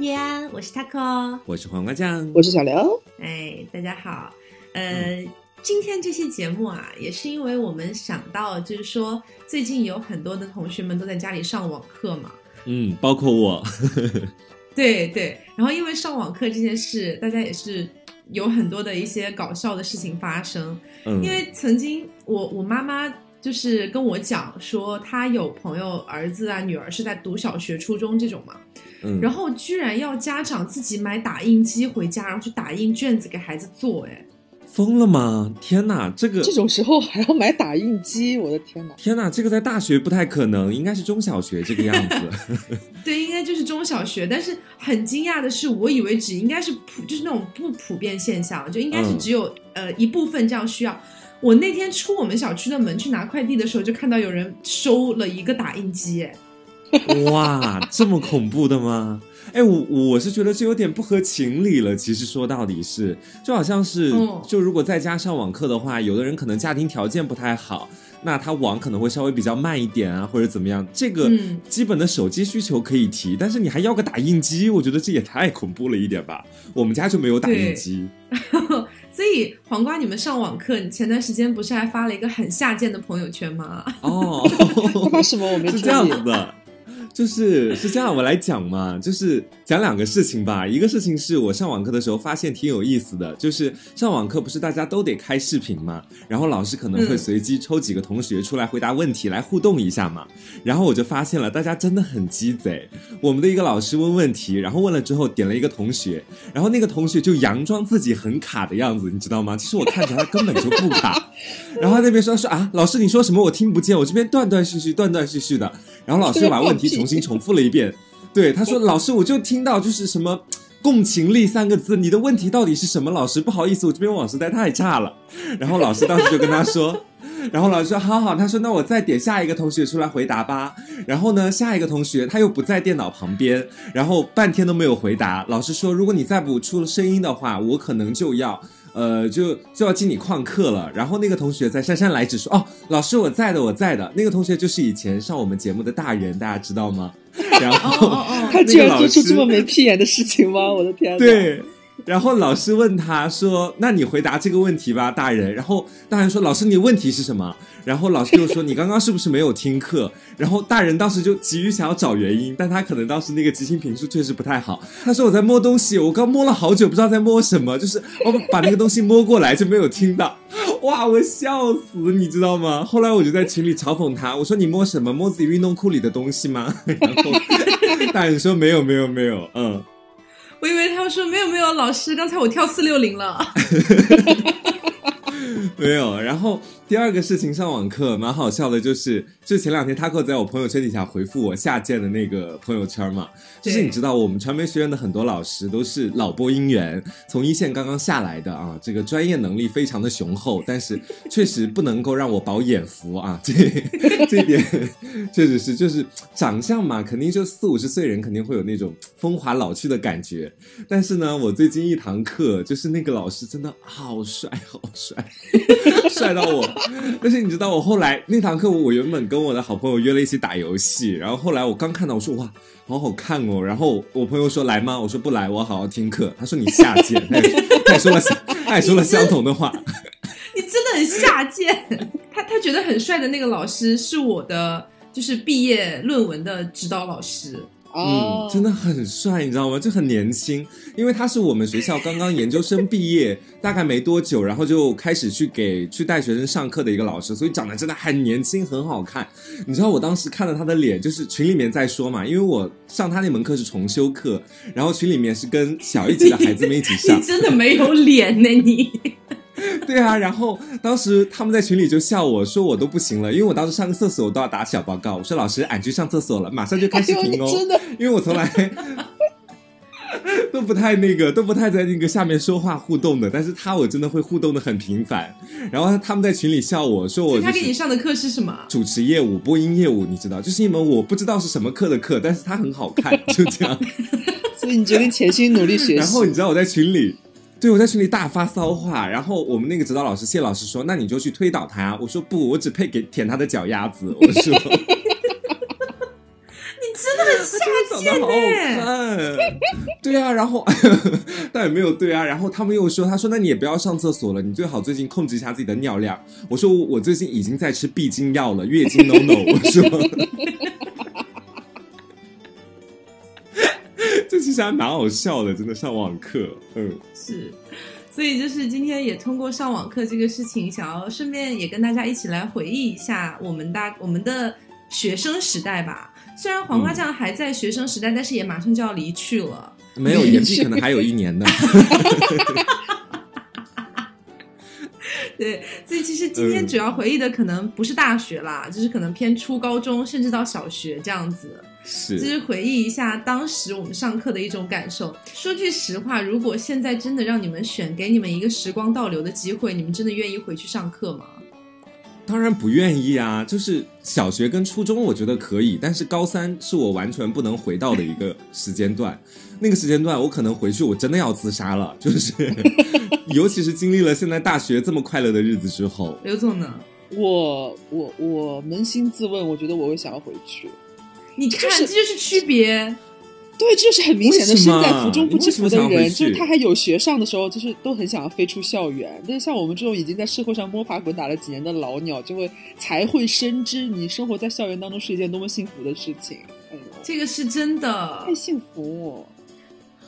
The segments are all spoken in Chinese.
耶安，我是 taco，我是黄瓜酱，我是小刘。哎，大家好。呃，今天这期节目啊，也是因为我们想到，就是说最近有很多的同学们都在家里上网课嘛。嗯，包括我。对对，然后因为上网课这件事，大家也是有很多的一些搞笑的事情发生。嗯，因为曾经我我妈妈就是跟我讲说，他有朋友儿子啊女儿是在读小学、初中这种嘛，嗯，然后居然要家长自己买打印机回家，然后去打印卷子给孩子做，哎。疯了吗？天哪，这个这种时候还要买打印机，我的天哪！天哪，这个在大学不太可能，应该是中小学这个样子。对，应该就是中小学。但是很惊讶的是，我以为只应该是普，就是那种不普遍现象，就应该是只有呃一部分这样需要。我那天出我们小区的门去拿快递的时候，就看到有人收了一个打印机，哎。哇，这么恐怖的吗？哎，我我是觉得这有点不合情理了。其实说到底是，就好像是，就如果在家上网课的话，有的人可能家庭条件不太好，那它网可能会稍微比较慢一点啊，或者怎么样。这个基本的手机需求可以提，但是你还要个打印机，我觉得这也太恐怖了一点吧。我们家就没有打印机，所以黄瓜，你们上网课，你前段时间不是还发了一个很下贱的朋友圈吗？哦，发什么我没 是这样子的？就是是这样，我来讲嘛，就是讲两个事情吧。一个事情是我上网课的时候发现挺有意思的，就是上网课不是大家都得开视频嘛，然后老师可能会随机抽几个同学出来回答问题，来互动一下嘛。然后我就发现了，大家真的很鸡贼。我们的一个老师问问题，然后问了之后点了一个同学，然后那个同学就佯装自己很卡的样子，你知道吗？其实我看着他根本就不卡。然后那边说说啊，老师你说什么我听不见，我这边断断续续，断断续续的。然后老师又把问题重新重复了一遍，对他说：“老师，我就听到就是什么共情力三个字，你的问题到底是什么？老师不好意思，我这边网实在太差了。”然后老师当时就跟他说，然后老师说：“好好。”他说：“那我再点下一个同学出来回答吧。”然后呢，下一个同学他又不在电脑旁边，然后半天都没有回答。老师说：“如果你再不出声音的话，我可能就要。”呃，就就要进你旷课了。然后那个同学在姗姗来迟说：“哦，老师我在的，我在的。”那个同学就是以前上我们节目的大人，大家知道吗？然后他居然做出这么没屁眼的事情吗？我的天！对。然后老师问他说：“那你回答这个问题吧，大人。”然后大人说：“老师，你问题是什么？”然后老师就说：“你刚刚是不是没有听课？”然后大人当时就急于想要找原因，但他可能当时那个即兴评述确实不太好。他说：“我在摸东西，我刚摸了好久，不知道在摸什么，就是 我把那个东西摸过来就没有听到。”哇，我笑死，你知道吗？后来我就在群里嘲讽他，我说：“你摸什么？摸自己运动裤里的东西吗？”然后 大人说：“没有，没有，没有。”嗯。我以为他们说没有没有，老师，刚才我跳四六零了。没有，然后第二个事情上网课蛮好笑的，就是就前两天 Taco 在我朋友圈底下回复我下贱的那个朋友圈嘛，就是你知道我们传媒学院的很多老师都是老播音员，从一线刚刚下来的啊，这个专业能力非常的雄厚，但是确实不能够让我饱眼福啊，这这点 确实是，就是长相嘛，肯定就四五十岁人肯定会有那种风华老去的感觉，但是呢，我最近一堂课就是那个老师真的好帅，好帅。帅到我，但是你知道，我后来那堂课，我原本跟我的好朋友约了一起打游戏，然后后来我刚看到，我说哇，好好看哦，然后我朋友说来吗？我说不来，我好好听课。他说你下贱，他说了，他也说了相同的话。你真的很下贱。他他觉得很帅的那个老师是我的，就是毕业论文的指导老师。嗯，真的很帅，你知道吗？就很年轻，因为他是我们学校刚刚研究生毕业，大概没多久，然后就开始去给去带学生上课的一个老师，所以长得真的很年轻，很好看。你知道我当时看了他的脸，就是群里面在说嘛，因为我上他那门课是重修课，然后群里面是跟小一级的孩子们一起上，你真的没有脸呢，你。对啊，然后当时他们在群里就笑我说我都不行了，因为我当时上个厕所我都要打小报告，我说老师俺去上厕所了，马上就开视频 哦，真的，因为我从来都不太那个，都不太在那个下面说话互动的，但是他我真的会互动的很频繁，然后他们在群里笑我说我他给你上的课是什么？主持业务、播音业务，你知道，就是一门我不知道是什么课的课，但是它很好看，就这样，所以你决定潜心努力学习，然后你知道我在群里。对，我在群里大发骚话，然后我们那个指导老师谢老师说：“那你就去推倒他。”我说：“不，我只配给舔他的脚丫子。”我说：“你真的的很下长得好好看，对啊，然后但也没有对啊，然后他们又说，他说那你也不要上厕所了，你最好最近控制一下自己的尿量。我说我最近已经在吃闭经药了，月经 no no，我说。这其实还蛮好笑的，真的上网课，嗯，是，所以就是今天也通过上网课这个事情，想要顺便也跟大家一起来回忆一下我们大我们的学生时代吧。虽然黄花酱还在学生时代，但是也马上就要离去了。没有延毕，可能还有一年呢。对，所以其实今天主要回忆的可能不是大学啦，就是可能偏初高中，甚至到小学这样子。是，就是回忆一下当时我们上课的一种感受。说句实话，如果现在真的让你们选，给你们一个时光倒流的机会，你们真的愿意回去上课吗？当然不愿意啊！就是小学跟初中，我觉得可以，但是高三是我完全不能回到的一个时间段。那个时间段，我可能回去，我真的要自杀了。就是，尤其是经历了现在大学这么快乐的日子之后，刘总呢？我我我扪心自问，我觉得我会想要回去。你看，这就是区别。对，这就是很明显的身在福中不知福的人，就是他还有学上的时候，就是都很想要飞出校园。但是像我们这种已经在社会上摸爬滚打了几年的老鸟，就会才会深知你生活在校园当中是一件多么幸福的事情。哎呦，这个是真的，太幸福。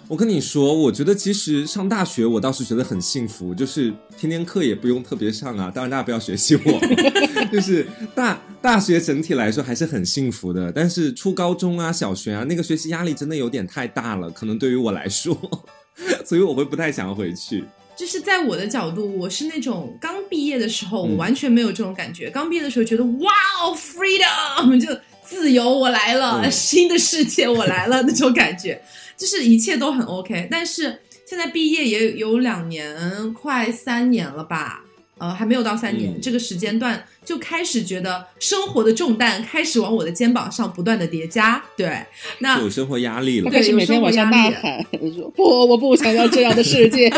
我跟你说，我觉得其实上大学我倒是觉得很幸福，就是天天课也不用特别上啊。当然大家不要学习我，就是大大学整体来说还是很幸福的。但是初高中啊、小学啊，那个学习压力真的有点太大了，可能对于我来说，所以我会不太想要回去。就是在我的角度，我是那种刚毕业的时候，我完全没有这种感觉。刚毕业的时候觉得哇哦，freedom 就自由，我来了，新的世界我来了那种感觉。就是一切都很 OK，但是现在毕业也有两年，快三年了吧？呃，还没有到三年，这个时间段就开始觉得生活的重担开始往我的肩膀上不断的叠加。对，那有生活压力了，开始每天晚上呐喊，说不，我不想要这样的世界，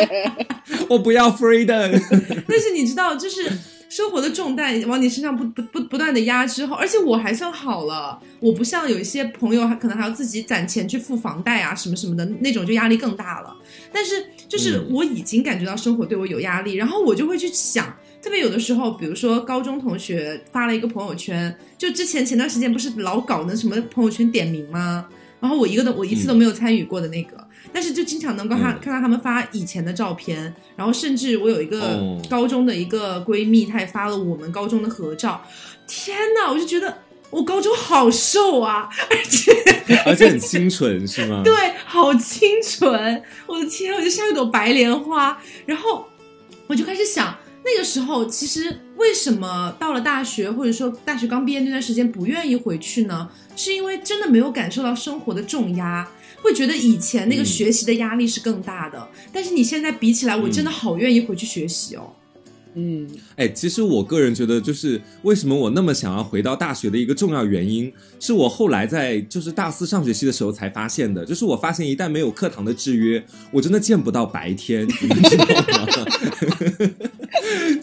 我 不要 freedom。但是你知道，就是。生活的重担往你身上不不不不断的压之后，而且我还算好了，我不像有一些朋友，还可能还要自己攒钱去付房贷啊什么什么的那种，就压力更大了。但是就是我已经感觉到生活对我有压力，然后我就会去想，特别有的时候，比如说高中同学发了一个朋友圈，就之前前段时间不是老搞那什么朋友圈点名吗？然后我一个都我一次都没有参与过的那个。但是就经常能够看看到他们发以前的照片，然后甚至我有一个高中的一个闺蜜，她也发了我们高中的合照。天哪，我就觉得我高中好瘦啊，而 且而且很清纯是吗？对，好清纯，我的天，我就像一朵白莲花。然后我就开始想，那个时候其实为什么到了大学或者说大学刚毕业那段时间不愿意回去呢？是因为真的没有感受到生活的重压。会觉得以前那个学习的压力是更大的，但是你现在比起来，我真的好愿意回去学习哦。嗯，哎，其实我个人觉得，就是为什么我那么想要回到大学的一个重要原因，是我后来在就是大四上学期的时候才发现的，就是我发现一旦没有课堂的制约，我真的见不到白天，你们知道吗？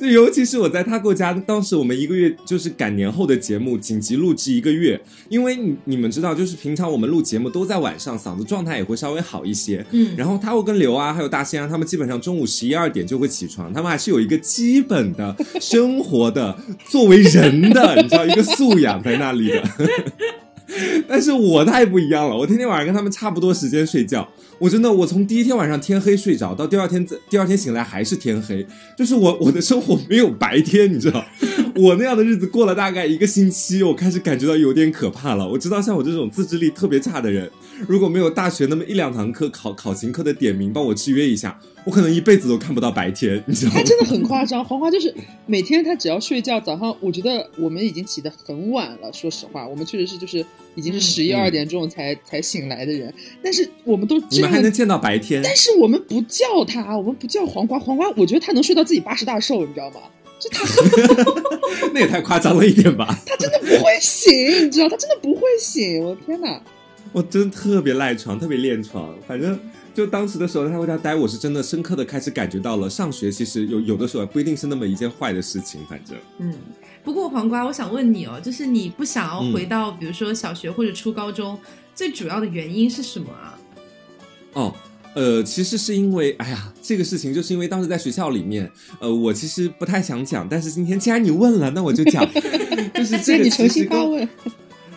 就尤其是我在他过家，当时我们一个月就是赶年后的节目，紧急录制一个月，因为你你们知道，就是平常我们录节目都在晚上，嗓子状态也会稍微好一些。嗯，然后他会跟刘啊，还有大仙啊，他们基本上中午十一二点就会起床，他们还是有一个基本的生活的作为人的，你知道一个素养在那里的。但是我太不一样了，我天天晚上跟他们差不多时间睡觉。我真的，我从第一天晚上天黑睡着，到第二天第二天醒来还是天黑，就是我我的生活没有白天，你知道？我那样的日子过了大概一个星期，我开始感觉到有点可怕了。我知道像我这种自制力特别差的人，如果没有大学那么一两堂课考考勤课的点名帮我制约一下。我可能一辈子都看不到白天，你知道吗？他真的很夸张。黄花就是每天他只要睡觉，早上我觉得我们已经起得很晚了。说实话，我们确实是就是已经是十一二点钟才才醒来的人，但是我们都你们还能见到白天。但是我们不叫他，我们不叫黄瓜。黄瓜，我觉得他能睡到自己八十大寿，你知道吗？就他，那也太夸张了一点吧？他真的不会醒，你知道？他真的不会醒。我的天哪！我真的特别赖床，特别恋床，反正。就当时的时候，他会在待，我是真的深刻的开始感觉到了，上学其实有有的时候不一定是那么一件坏的事情，反正。嗯，不过黄瓜，我想问你哦，就是你不想要回到，比如说小学或者初高中。最主要的原因是什么啊？哦。呃，其实是因为，哎呀，这个事情就是因为当时在学校里面，呃，我其实不太想讲，但是今天既然你问了，那我就讲，就是这个诚心发问。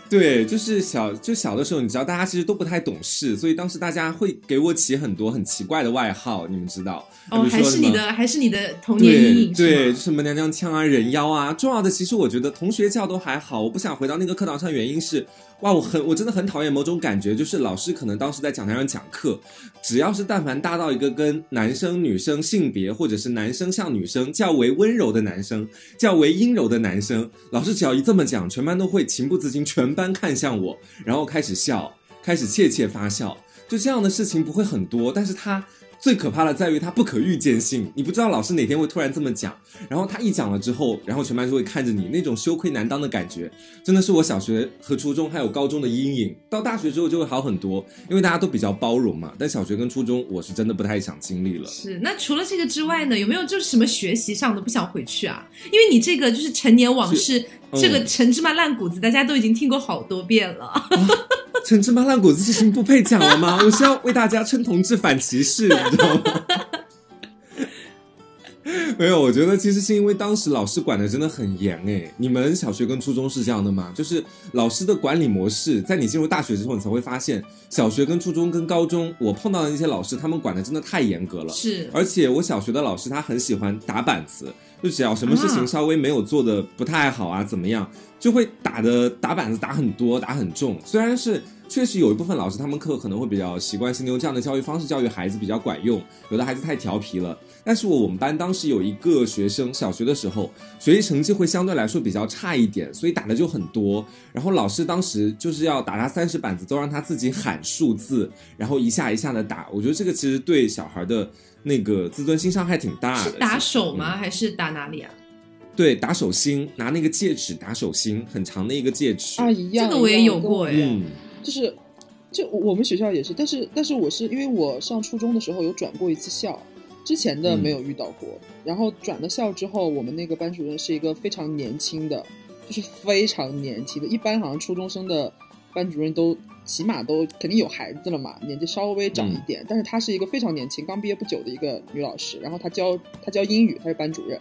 对，就是小就小的时候，你知道，大家其实都不太懂事，所以当时大家会给我起很多很奇怪的外号，你们知道？哦，还是你的，还是你的童年阴影？对，什么娘娘腔啊、人妖啊。重要的，其实我觉得同学叫都还好，我不想回到那个课堂上，原因是。哇，我很我真的很讨厌某种感觉，就是老师可能当时在讲台上讲课，只要是但凡搭到一个跟男生女生性别或者是男生像女生较为温柔的男生，较为阴柔的男生，老师只要一这么讲，全班都会情不自禁，全班看向我，然后开始笑，开始窃窃发笑，就这样的事情不会很多，但是他。最可怕的在于它不可预见性，你不知道老师哪天会突然这么讲，然后他一讲了之后，然后全班就会看着你，那种羞愧难当的感觉，真的是我小学和初中还有高中的阴影。到大学之后就会好很多，因为大家都比较包容嘛。但小学跟初中，我是真的不太想经历了。是，那除了这个之外呢，有没有就是什么学习上的不想回去啊？因为你这个就是陈年往事，这个陈芝麻烂谷子，大家都已经听过好多遍了。陈芝麻烂谷子事情不配讲了吗？我是要为大家称同志反歧视，你知道吗？没有，我觉得其实是因为当时老师管的真的很严哎。你们小学跟初中是这样的吗？就是老师的管理模式，在你进入大学之后，你才会发现，小学跟初中跟高中，我碰到的那些老师，他们管的真的太严格了。是，而且我小学的老师他很喜欢打板子，就只要什么事情稍微没有做的不太好啊，怎么样，就会打的打板子打很多，打很重。虽然是。确实有一部分老师，他们课可能会比较习惯性的用这样的教育方式教育孩子，比较管用。有的孩子太调皮了。但是我我们班当时有一个学生，小学的时候学习成绩会相对来说比较差一点，所以打的就很多。然后老师当时就是要打他三十板子，都让他自己喊数字，然后一下一下的打。我觉得这个其实对小孩的那个自尊心伤害挺大的。是打手吗？还是打哪里啊？对，打手心，拿那个戒指打手心，很长的一个戒指啊，一样。这个我也有过哎。就是，就我们学校也是，但是但是我是因为我上初中的时候有转过一次校，之前的没有遇到过。然后转了校之后，我们那个班主任是一个非常年轻的，就是非常年轻的。一般好像初中生的班主任都起码都肯定有孩子了嘛，年纪稍微长一点。但是她是一个非常年轻，刚毕业不久的一个女老师。然后她教她教英语，她是班主任。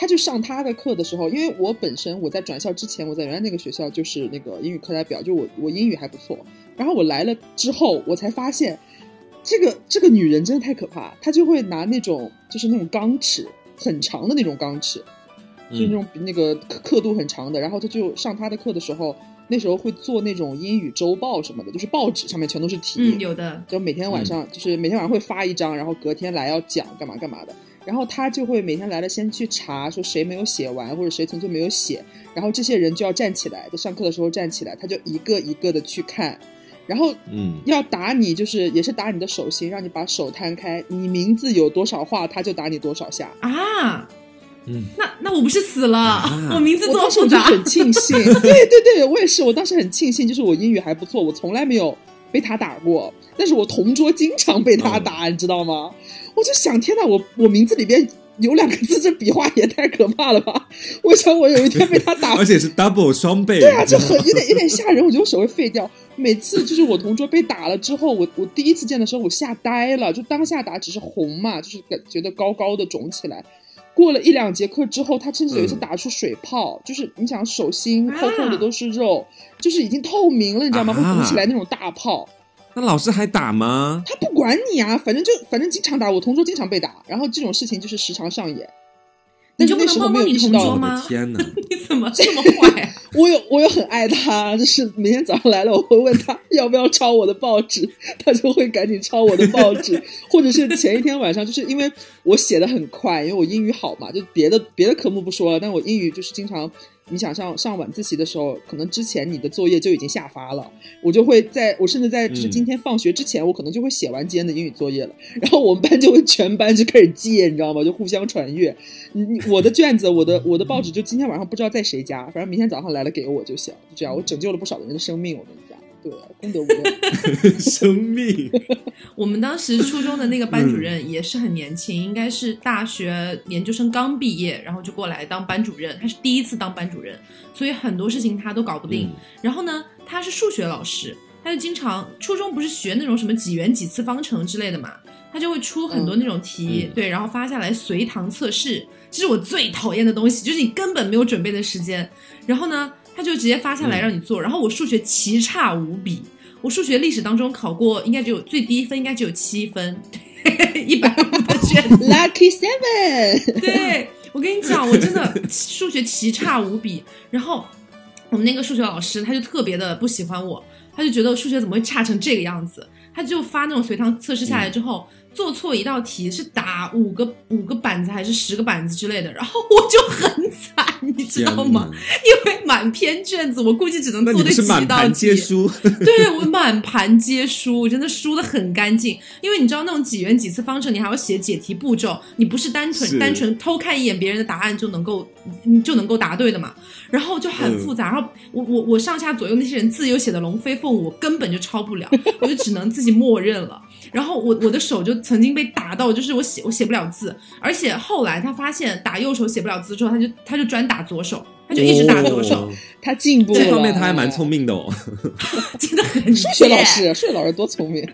他就上他的课的时候，因为我本身我在转校之前，我在原来那个学校就是那个英语课代表，就我我英语还不错。然后我来了之后，我才发现，这个这个女人真的太可怕。她就会拿那种就是那种钢尺很长的那种钢尺，就是那种那个刻度很长的。然后她就上他的课的时候，那时候会做那种英语周报什么的，就是报纸上面全都是题。嗯，有的。就每天晚上就是每天晚上会发一张，然后隔天来要讲干嘛干嘛的。然后他就会每天来了，先去查说谁没有写完，或者谁纯粹没有写。然后这些人就要站起来，在上课的时候站起来，他就一个一个的去看。然后，嗯，要打你就是也是打你的手心，让你把手摊开。你名字有多少画，他就打你多少下啊。嗯，那那我不是死了？我名字这么复杂，很庆幸。对对对，我也是。我当时很庆幸，就是我英语还不错，我从来没有被他打过。但是我同桌经常被他打，你知道吗？我就想，天呐，我我名字里边有两个字，这笔画也太可怕了吧！我想我有一天被他打，而且是 double 双倍，对啊，就很有点有点吓人，我觉得我手会废掉。每次就是我同桌被打了之后，我我第一次见的时候，我吓呆了，就当下打只是红嘛，就是感觉得高高的肿起来。过了一两节课之后，他甚至有一次打出水泡，就是你想手心厚厚的都是肉，就是已经透明了，你知道吗？会鼓起来那种大泡。那老师还打吗？他不管你啊，反正就反正经常打。我同桌经常被打，然后这种事情就是时常上演。你就那时候没有意识到吗？天哪！你怎么这么坏？我有我有很爱他，就是每天早上来了，我会问他要不要抄我的报纸，他就会赶紧抄我的报纸，或者是前一天晚上，就是因为我写的很快，因为我英语好嘛，就别的别的科目不说了，但我英语就是经常。你想上上晚自习的时候，可能之前你的作业就已经下发了，我就会在我甚至在就是今天放学之前，我可能就会写完今天的英语作业了。然后我们班就会全班就开始借，你知道吗？就互相传阅。你我的卷子，我的我的报纸，就今天晚上不知道在谁家，反正明天早上来了给我就行，就这样。我拯救了不少的人的生命，我跟你讲。对，功德无量。生命。我们当时初中的那个班主任也是很年轻，应该是大学研究生刚毕业，然后就过来当班主任。他是第一次当班主任，所以很多事情他都搞不定。然后呢，他是数学老师，他就经常初中不是学那种什么几元几次方程之类的嘛，他就会出很多那种题，对，然后发下来随堂测试。这是我最讨厌的东西，就是你根本没有准备的时间，然后呢，他就直接发下来让你做。然后我数学奇差无比，我数学历史当中考过，应该只有最低分应该只有七分，一百分的卷子。Lucky Seven。对我跟你讲，我真的数学奇差无比。然后我们那个数学老师他就特别的不喜欢我，他就觉得数学怎么会差成这个样子？他就发那种随堂测试下来之后。做错一道题是打五个五个板子还是十个板子之类的，然后我就很惨，你知道吗？因为满篇卷子，我估计只能做对几道题。对我满盘皆输，我真的输的很干净。因为你知道那种几元几次方程，你还要写解题步骤，你不是单纯单纯偷看一眼别人的答案就能够就能够答对的嘛？然后就很复杂。然后我我我上下左右那些人字又写的龙飞凤舞，我根本就抄不了，我就只能自己默认了。然后我我的手就曾经被打到，就是我写我写不了字，而且后来他发现打右手写不了字之后，他就他就专打左手，他就一直打左手，他进步了。这方面他还蛮聪明的哦，真的很数学 老师，数学老师多聪明。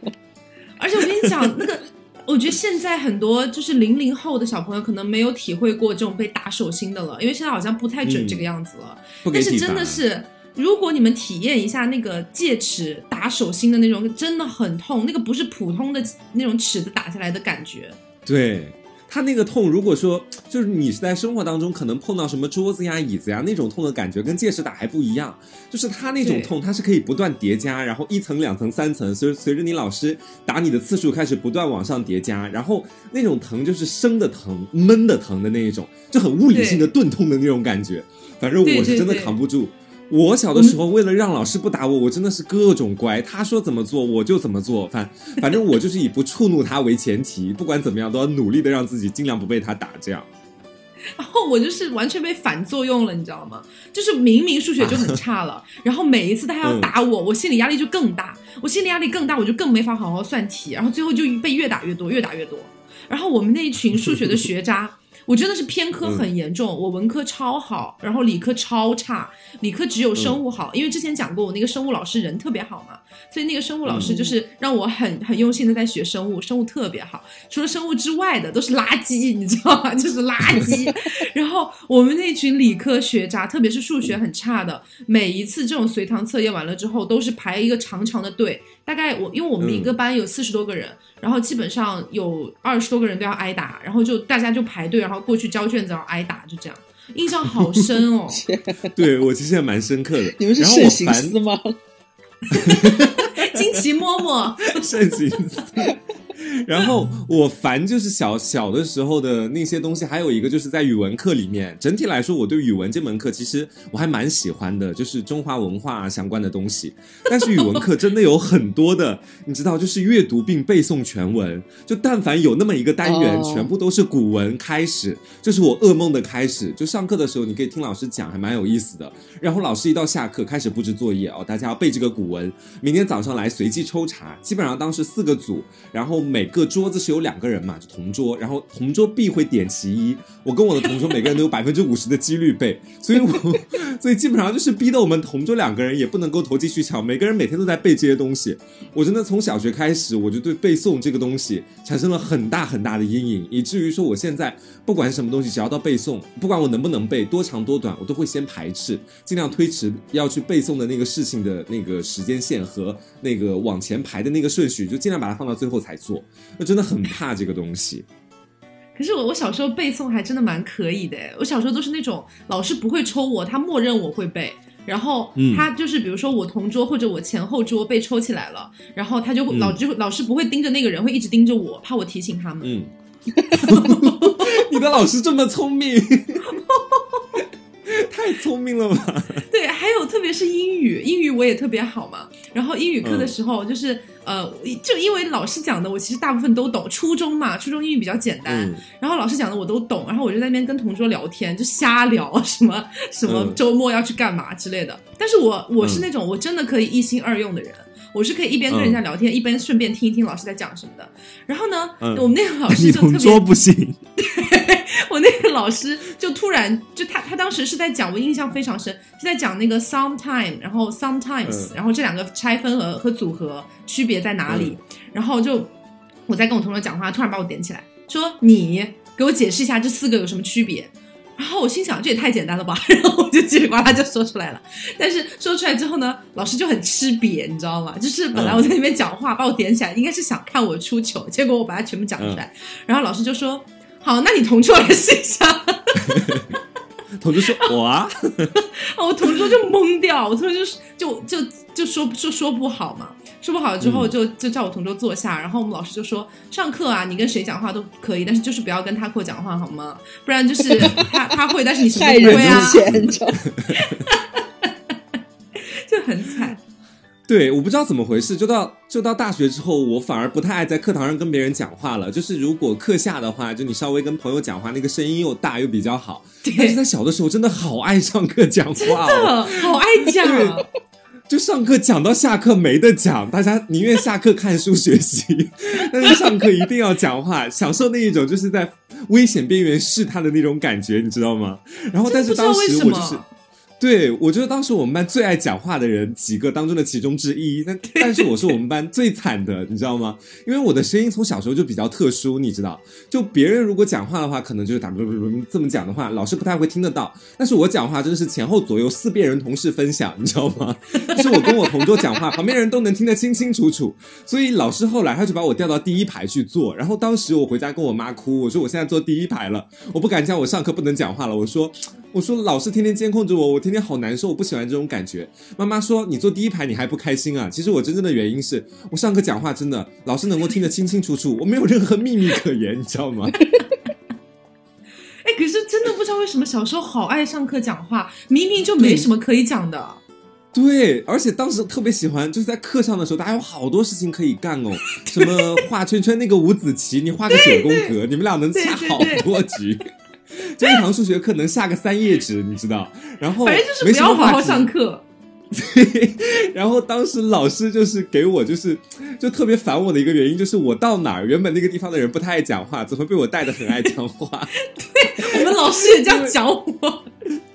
而且我跟你讲，那个 我觉得现在很多就是零零后的小朋友可能没有体会过这种被打手心的了，因为现在好像不太准这个样子了。但是真的是。如果你们体验一下那个戒尺打手心的那种，真的很痛。那个不是普通的那种尺子打下来的感觉。对，它那个痛，如果说就是你是在生活当中可能碰到什么桌子呀、椅子呀那种痛的感觉，跟戒尺打还不一样。就是它那种痛，它是可以不断叠加，然后一层、两层、三层，随随着你老师打你的次数开始不断往上叠加，然后那种疼就是生的疼、闷的疼的那一种，就很物理性的钝痛的那种感觉。反正我是真的扛不住。我小的时候，为了让老师不打我，我真的是各种乖。他说怎么做，我就怎么做。反反正我就是以不触怒他为前提，不管怎么样都要努力的让自己尽量不被他打。这样，然后我就是完全被反作用了，你知道吗？就是明明数学就很差了，然后每一次他还要打我，我心理压力就更大。我心理压力更大，我就更没法好好算题，然后最后就被越打越多，越打越多。然后我们那一群数学的学渣。我真的是偏科很严重，我文科超好，然后理科超差，理科只有生物好，因为之前讲过我那个生物老师人特别好嘛，所以那个生物老师就是让我很很用心的在学生物，生物特别好，除了生物之外的都是垃圾，你知道吗？就是垃圾。然后我们那群理科学渣，特别是数学很差的，每一次这种随堂测验完了之后，都是排一个长长的队。大概我因为我们一个班有四十多个人，然后基本上有二十多个人都要挨打，然后就大家就排队，然后过去交卷子，然后挨打，就这样，印象好深哦。对我其实也蛮深刻的。你们是慎行司吗？惊奇嬷嬷，慎行司。然后我烦就是小小的时候的那些东西，还有一个就是在语文课里面。整体来说，我对语文这门课其实我还蛮喜欢的，就是中华文化相关的东西。但是语文课真的有很多的，你知道，就是阅读并背诵全文。就但凡有那么一个单元，全部都是古文开始，就是我噩梦的开始。就上课的时候，你可以听老师讲，还蛮有意思的。然后老师一到下课开始布置作业哦，大家要背这个古文。明天早上来随机抽查，基本上当时四个组，然后每个桌子是有两个人嘛，就同桌，然后同桌必会点其一。我跟我的同桌每个人都有百分之五十的几率背，所以我 所以基本上就是逼得我们同桌两个人也不能够投机取巧，每个人每天都在背这些东西。我真的从小学开始，我就对背诵这个东西产生了很大很大的阴影，以至于说我现在不管什么东西，只要到背诵，不管我能不能背，多长多短，我都会先排斥，尽量推迟要去背诵的那个事情的那个时间线和那个往前排的那个顺序，就尽量把它放到最后才做。我真的很怕这个东西。可是我我小时候背诵还真的蛮可以的，我小时候都是那种老师不会抽我，他默认我会背，然后他就是比如说我同桌或者我前后桌被抽起来了，然后他就会老就老师不会盯着那个人，会一直盯着我，怕我提醒他们。嗯，你的老师这么聪明。太聪明了吧？对，还有特别是英语，英语我也特别好嘛。然后英语课的时候，就是呃，就因为老师讲的，我其实大部分都懂。初中嘛，初中英语比较简单，然后老师讲的我都懂。然后我就在那边跟同桌聊天，就瞎聊什么什么周末要去干嘛之类的。但是我我是那种我真的可以一心二用的人，我是可以一边跟人家聊天，一边顺便听一听老师在讲什么的。然后呢，我们那个老师就特别 说不行。我那个老师就突然就他他当时是在讲，我印象非常深，是在讲那个 sometime，然后 sometimes，然后这两个拆分和和组合区别在哪里。然后就我在跟我同桌讲话，突然把我点起来，说你给我解释一下这四个有什么区别。然后我心想，这也太简单了吧！然后我就叽里呱啦就说出来了。但是说出来之后呢，老师就很吃瘪，你知道吗？就是本来我在那边讲话，把我点起来，应该是想看我出糗，结果我把它全部讲出来，然后老师就说：“好，那你同桌来试一下。”同桌说：“ 我啊。”我同桌就懵掉，我同桌就就就就说就说不好嘛。说不好之后，就就叫我同桌坐下，然后我们老师就说：“上课啊，你跟谁讲话都可以，但是就是不要跟他过讲话，好吗？不然就是 他他会，但是你什么都不会啊。”就很惨。对，我不知道怎么回事，就到就到大学之后，我反而不太爱在课堂上跟别人讲话了。就是如果课下的话，就你稍微跟朋友讲话，那个声音又大又比较好。但是在小的时候，真的好爱上课讲话，真的好爱讲。就上课讲到下课没得讲，大家宁愿下课看书学习，但是上课一定要讲话，享受那一种就是在危险边缘试探的那种感觉，你知道吗？然后，但是当时我就是。对，我觉得当时我们班最爱讲话的人几个当中的其中之一，但 但是我是我们班最惨的，你知道吗？因为我的声音从小时候就比较特殊，你知道，就别人如果讲话的话，可能就是打不不不这么讲的话，老师不太会听得到。但是我讲话真的是前后左右四遍人同时分享，你知道吗？就是我跟我同桌讲话，旁边人都能听得清清楚楚。所以老师后来他就把我调到第一排去坐，然后当时我回家跟我妈哭，我说我现在坐第一排了，我不敢讲我上课不能讲话了，我说。我说老师天天监控着我，我天天好难受，我不喜欢这种感觉。妈妈说你坐第一排你还不开心啊？其实我真正的原因是我上课讲话真的老师能够听得清清楚楚，我没有任何秘密可言，你知道吗？哎，可是真的不知道为什么小时候好爱上课讲话，明明就没什么可以讲的。对，而且当时特别喜欢，就是在课上的时候，大家有好多事情可以干哦，什么画圈圈那个五子棋，你画个九宫格，你们俩能下好多局。这一堂数学课能下个三页纸，你知道？然后反正就是不要好好上课。对 然后当时老师就是给我就是就特别烦我的一个原因，就是我到哪儿，原本那个地方的人不太爱讲话，怎么被我带的很爱讲话？对我们老师也这样讲我。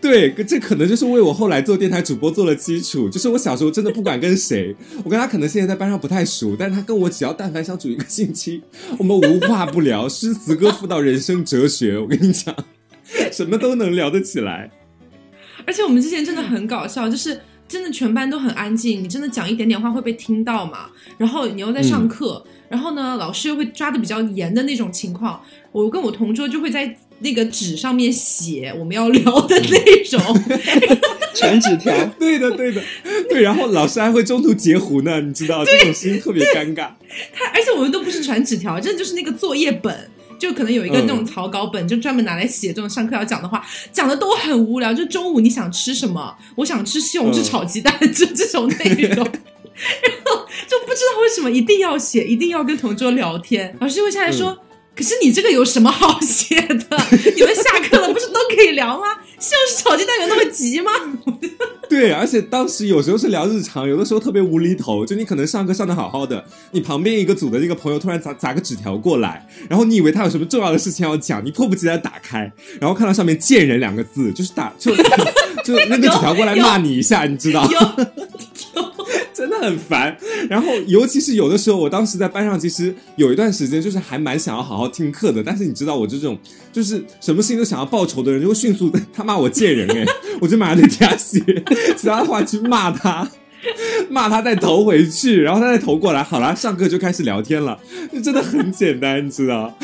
对，这可能就是为我后来做电台主播做了基础。就是我小时候真的不管跟谁，我跟他可能现在在班上不太熟，但是他跟我只要但凡相处一个星期，我们无话不聊，诗词歌赋到人生哲学，我跟你讲，什么都能聊得起来。而且我们之前真的很搞笑，就是真的全班都很安静，你真的讲一点点话会被听到嘛？然后你又在上课，然后呢，老师又会抓的比较严的那种情况，我跟我同桌就会在。那个纸上面写我们要聊的内容，传纸条，对的，对的，对。然后老师还会中途截胡呢，你知道这种事情特别尴尬。他而且我们都不是传纸条，真的就是那个作业本，就可能有一个那种草稿本，就专门拿来写这种上课要讲的话，讲的都很无聊。就中午你想吃什么？我想吃西红柿炒鸡蛋，就这种内容。然后就不知道为什么一定要写，一定要跟同桌聊天。老师会下来说。可是你这个有什么好写的？你们下课了不是都可以聊吗？西红柿炒鸡蛋有那么急吗？对，而且当时有时候是聊日常，有的时候特别无厘头。就你可能上课上的好好的，你旁边一个组的那个朋友突然砸砸个纸条过来，然后你以为他有什么重要的事情要讲，你迫不及待打开，然后看到上面“贱人”两个字，就是打就 就那个纸条过来骂你一下，你知道？真的很烦，然后尤其是有的时候，我当时在班上，其实有一段时间就是还蛮想要好好听课的，但是你知道，我这种就是什么事情都想要报仇的人，就会迅速他骂我贱人哎，我就马上就替 他写其他的话去骂他，骂他再投回去，然后他再投过来，好了，上课就开始聊天了，就真的很简单，你知道？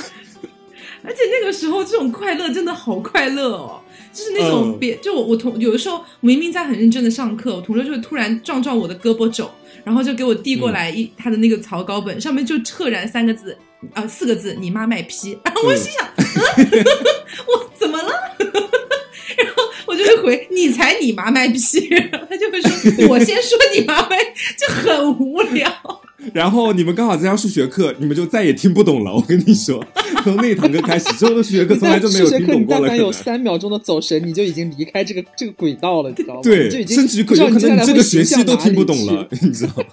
而且那个时候这种快乐真的好快乐哦。就是那种别，就我我同有的时候明明在很认真的上课，我同学就会突然撞撞我的胳膊肘，然后就给我递过来一他的那个草稿本，上面就赫然三个字，啊四个字，你妈卖批。然后我心想，我怎么了？然后我就会回，你才你妈卖批。他就会说，我先说你妈卖，就很无聊。然后你们刚好在上数学课，你们就再也听不懂了。我跟你说，从那堂课开始，之后的数学课从来就没有 听懂过了。有三秒钟的走神，你就已经离开这个这个轨道了，你知道吗？对，甚至有可能你这个学期都听不懂了，你知道吗？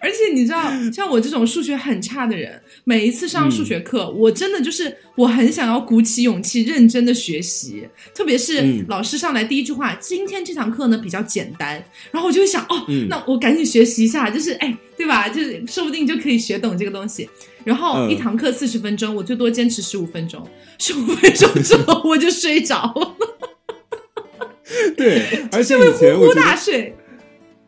而且你知道，像我这种数学很差的人，每一次上数学课，我真的就是我很想要鼓起勇气认真的学习，特别是老师上来第一句话，今天这堂课呢比较简单，然后我就会想，哦，那我赶紧学习一下，就是哎，对吧？就是说不定就可以学懂这个东西。然后一堂课四十分钟，我最多坚持十五分钟，十五分钟之后我就睡着了。对，而且以前呼呼大睡。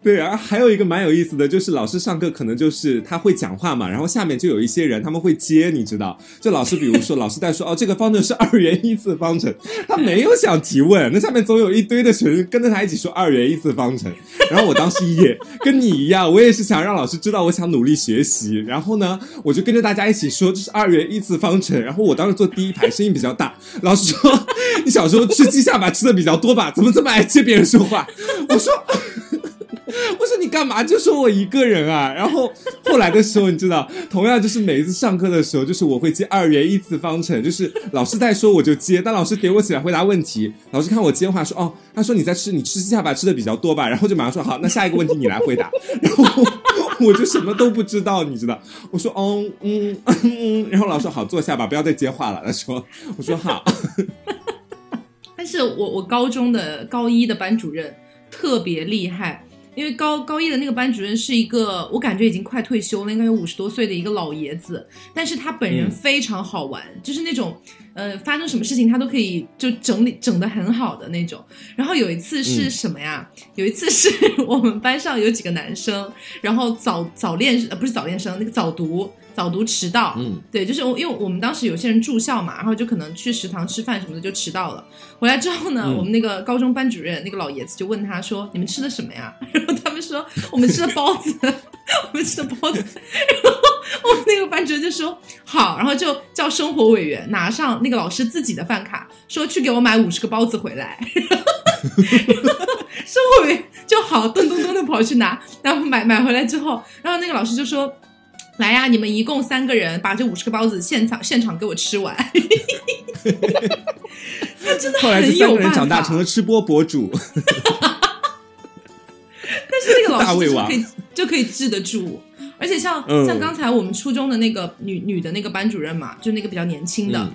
对然后，还有一个蛮有意思的，就是老师上课可能就是他会讲话嘛，然后下面就有一些人他们会接，你知道？就老师比如说 老师在说哦，这个方程是二元一次方程，他没有想提问，那下面总有一堆的学生跟着他一起说二元一次方程。然后我当时也跟你一样，我也是想让老师知道我想努力学习，然后呢，我就跟着大家一起说这是二元一次方程。然后我当时坐第一排，声音比较大，老师说 你小时候吃鸡下巴吃的比较多吧？怎么这么爱接别人说话？我说。我说你干嘛就说我一个人啊？然后后来的时候，你知道，同样就是每一次上课的时候，就是我会接二元一次方程，就是老师在说我就接，但老师点我起来回答问题，老师看我接话说哦，他说你在吃，你吃鸡下巴吃的比较多吧？然后就马上说好，那下一个问题你来回答。然后我就什么都不知道，你知道？我说哦嗯嗯，然后老师好坐下吧，不要再接话了。他说我说好。但是我我高中的高一的班主任特别厉害。因为高高一的那个班主任是一个，我感觉已经快退休了，应该有五十多岁的一个老爷子，但是他本人非常好玩，就是那种，呃，发生什么事情他都可以就整理整的很好的那种。然后有一次是什么呀？有一次是 我们班上有几个男生，然后早早恋呃不是早恋生，那个早读。早读迟到，嗯，对，就是我，因为我们当时有些人住校嘛，然后就可能去食堂吃饭什么的就迟到了。回来之后呢，我们那个高中班主任那个老爷子就问他说：“你们吃的什么呀？” 然后他们说：“我们吃的包子，我们吃的包子。”然后我们那个班主任就说：“好。”然后就叫生活委员拿上那个老师自己的饭卡，说去给我买五十个包子回来。生活委员就好，咚咚咚的跑去拿，然后买买回来之后，然后那个老师就说。来呀！你们一共三个人，把这五十个包子现场现场给我吃完。他真的后来这三个人长大成了吃播博主。但是那个老师就可以就可以治得住，而且像像刚才我们初中的那个女女的那个班主任嘛，就那个比较年轻的。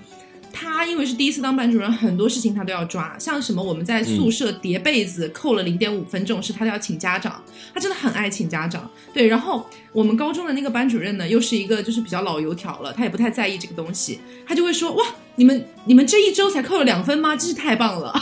他因为是第一次当班主任，很多事情他都要抓，像什么我们在宿舍叠被子扣了零点五分这种事，他都要请家长。他真的很爱请家长。对，然后我们高中的那个班主任呢，又是一个就是比较老油条了，他也不太在意这个东西，他就会说：“哇，你们你们这一周才扣了两分吗？真是太棒了。”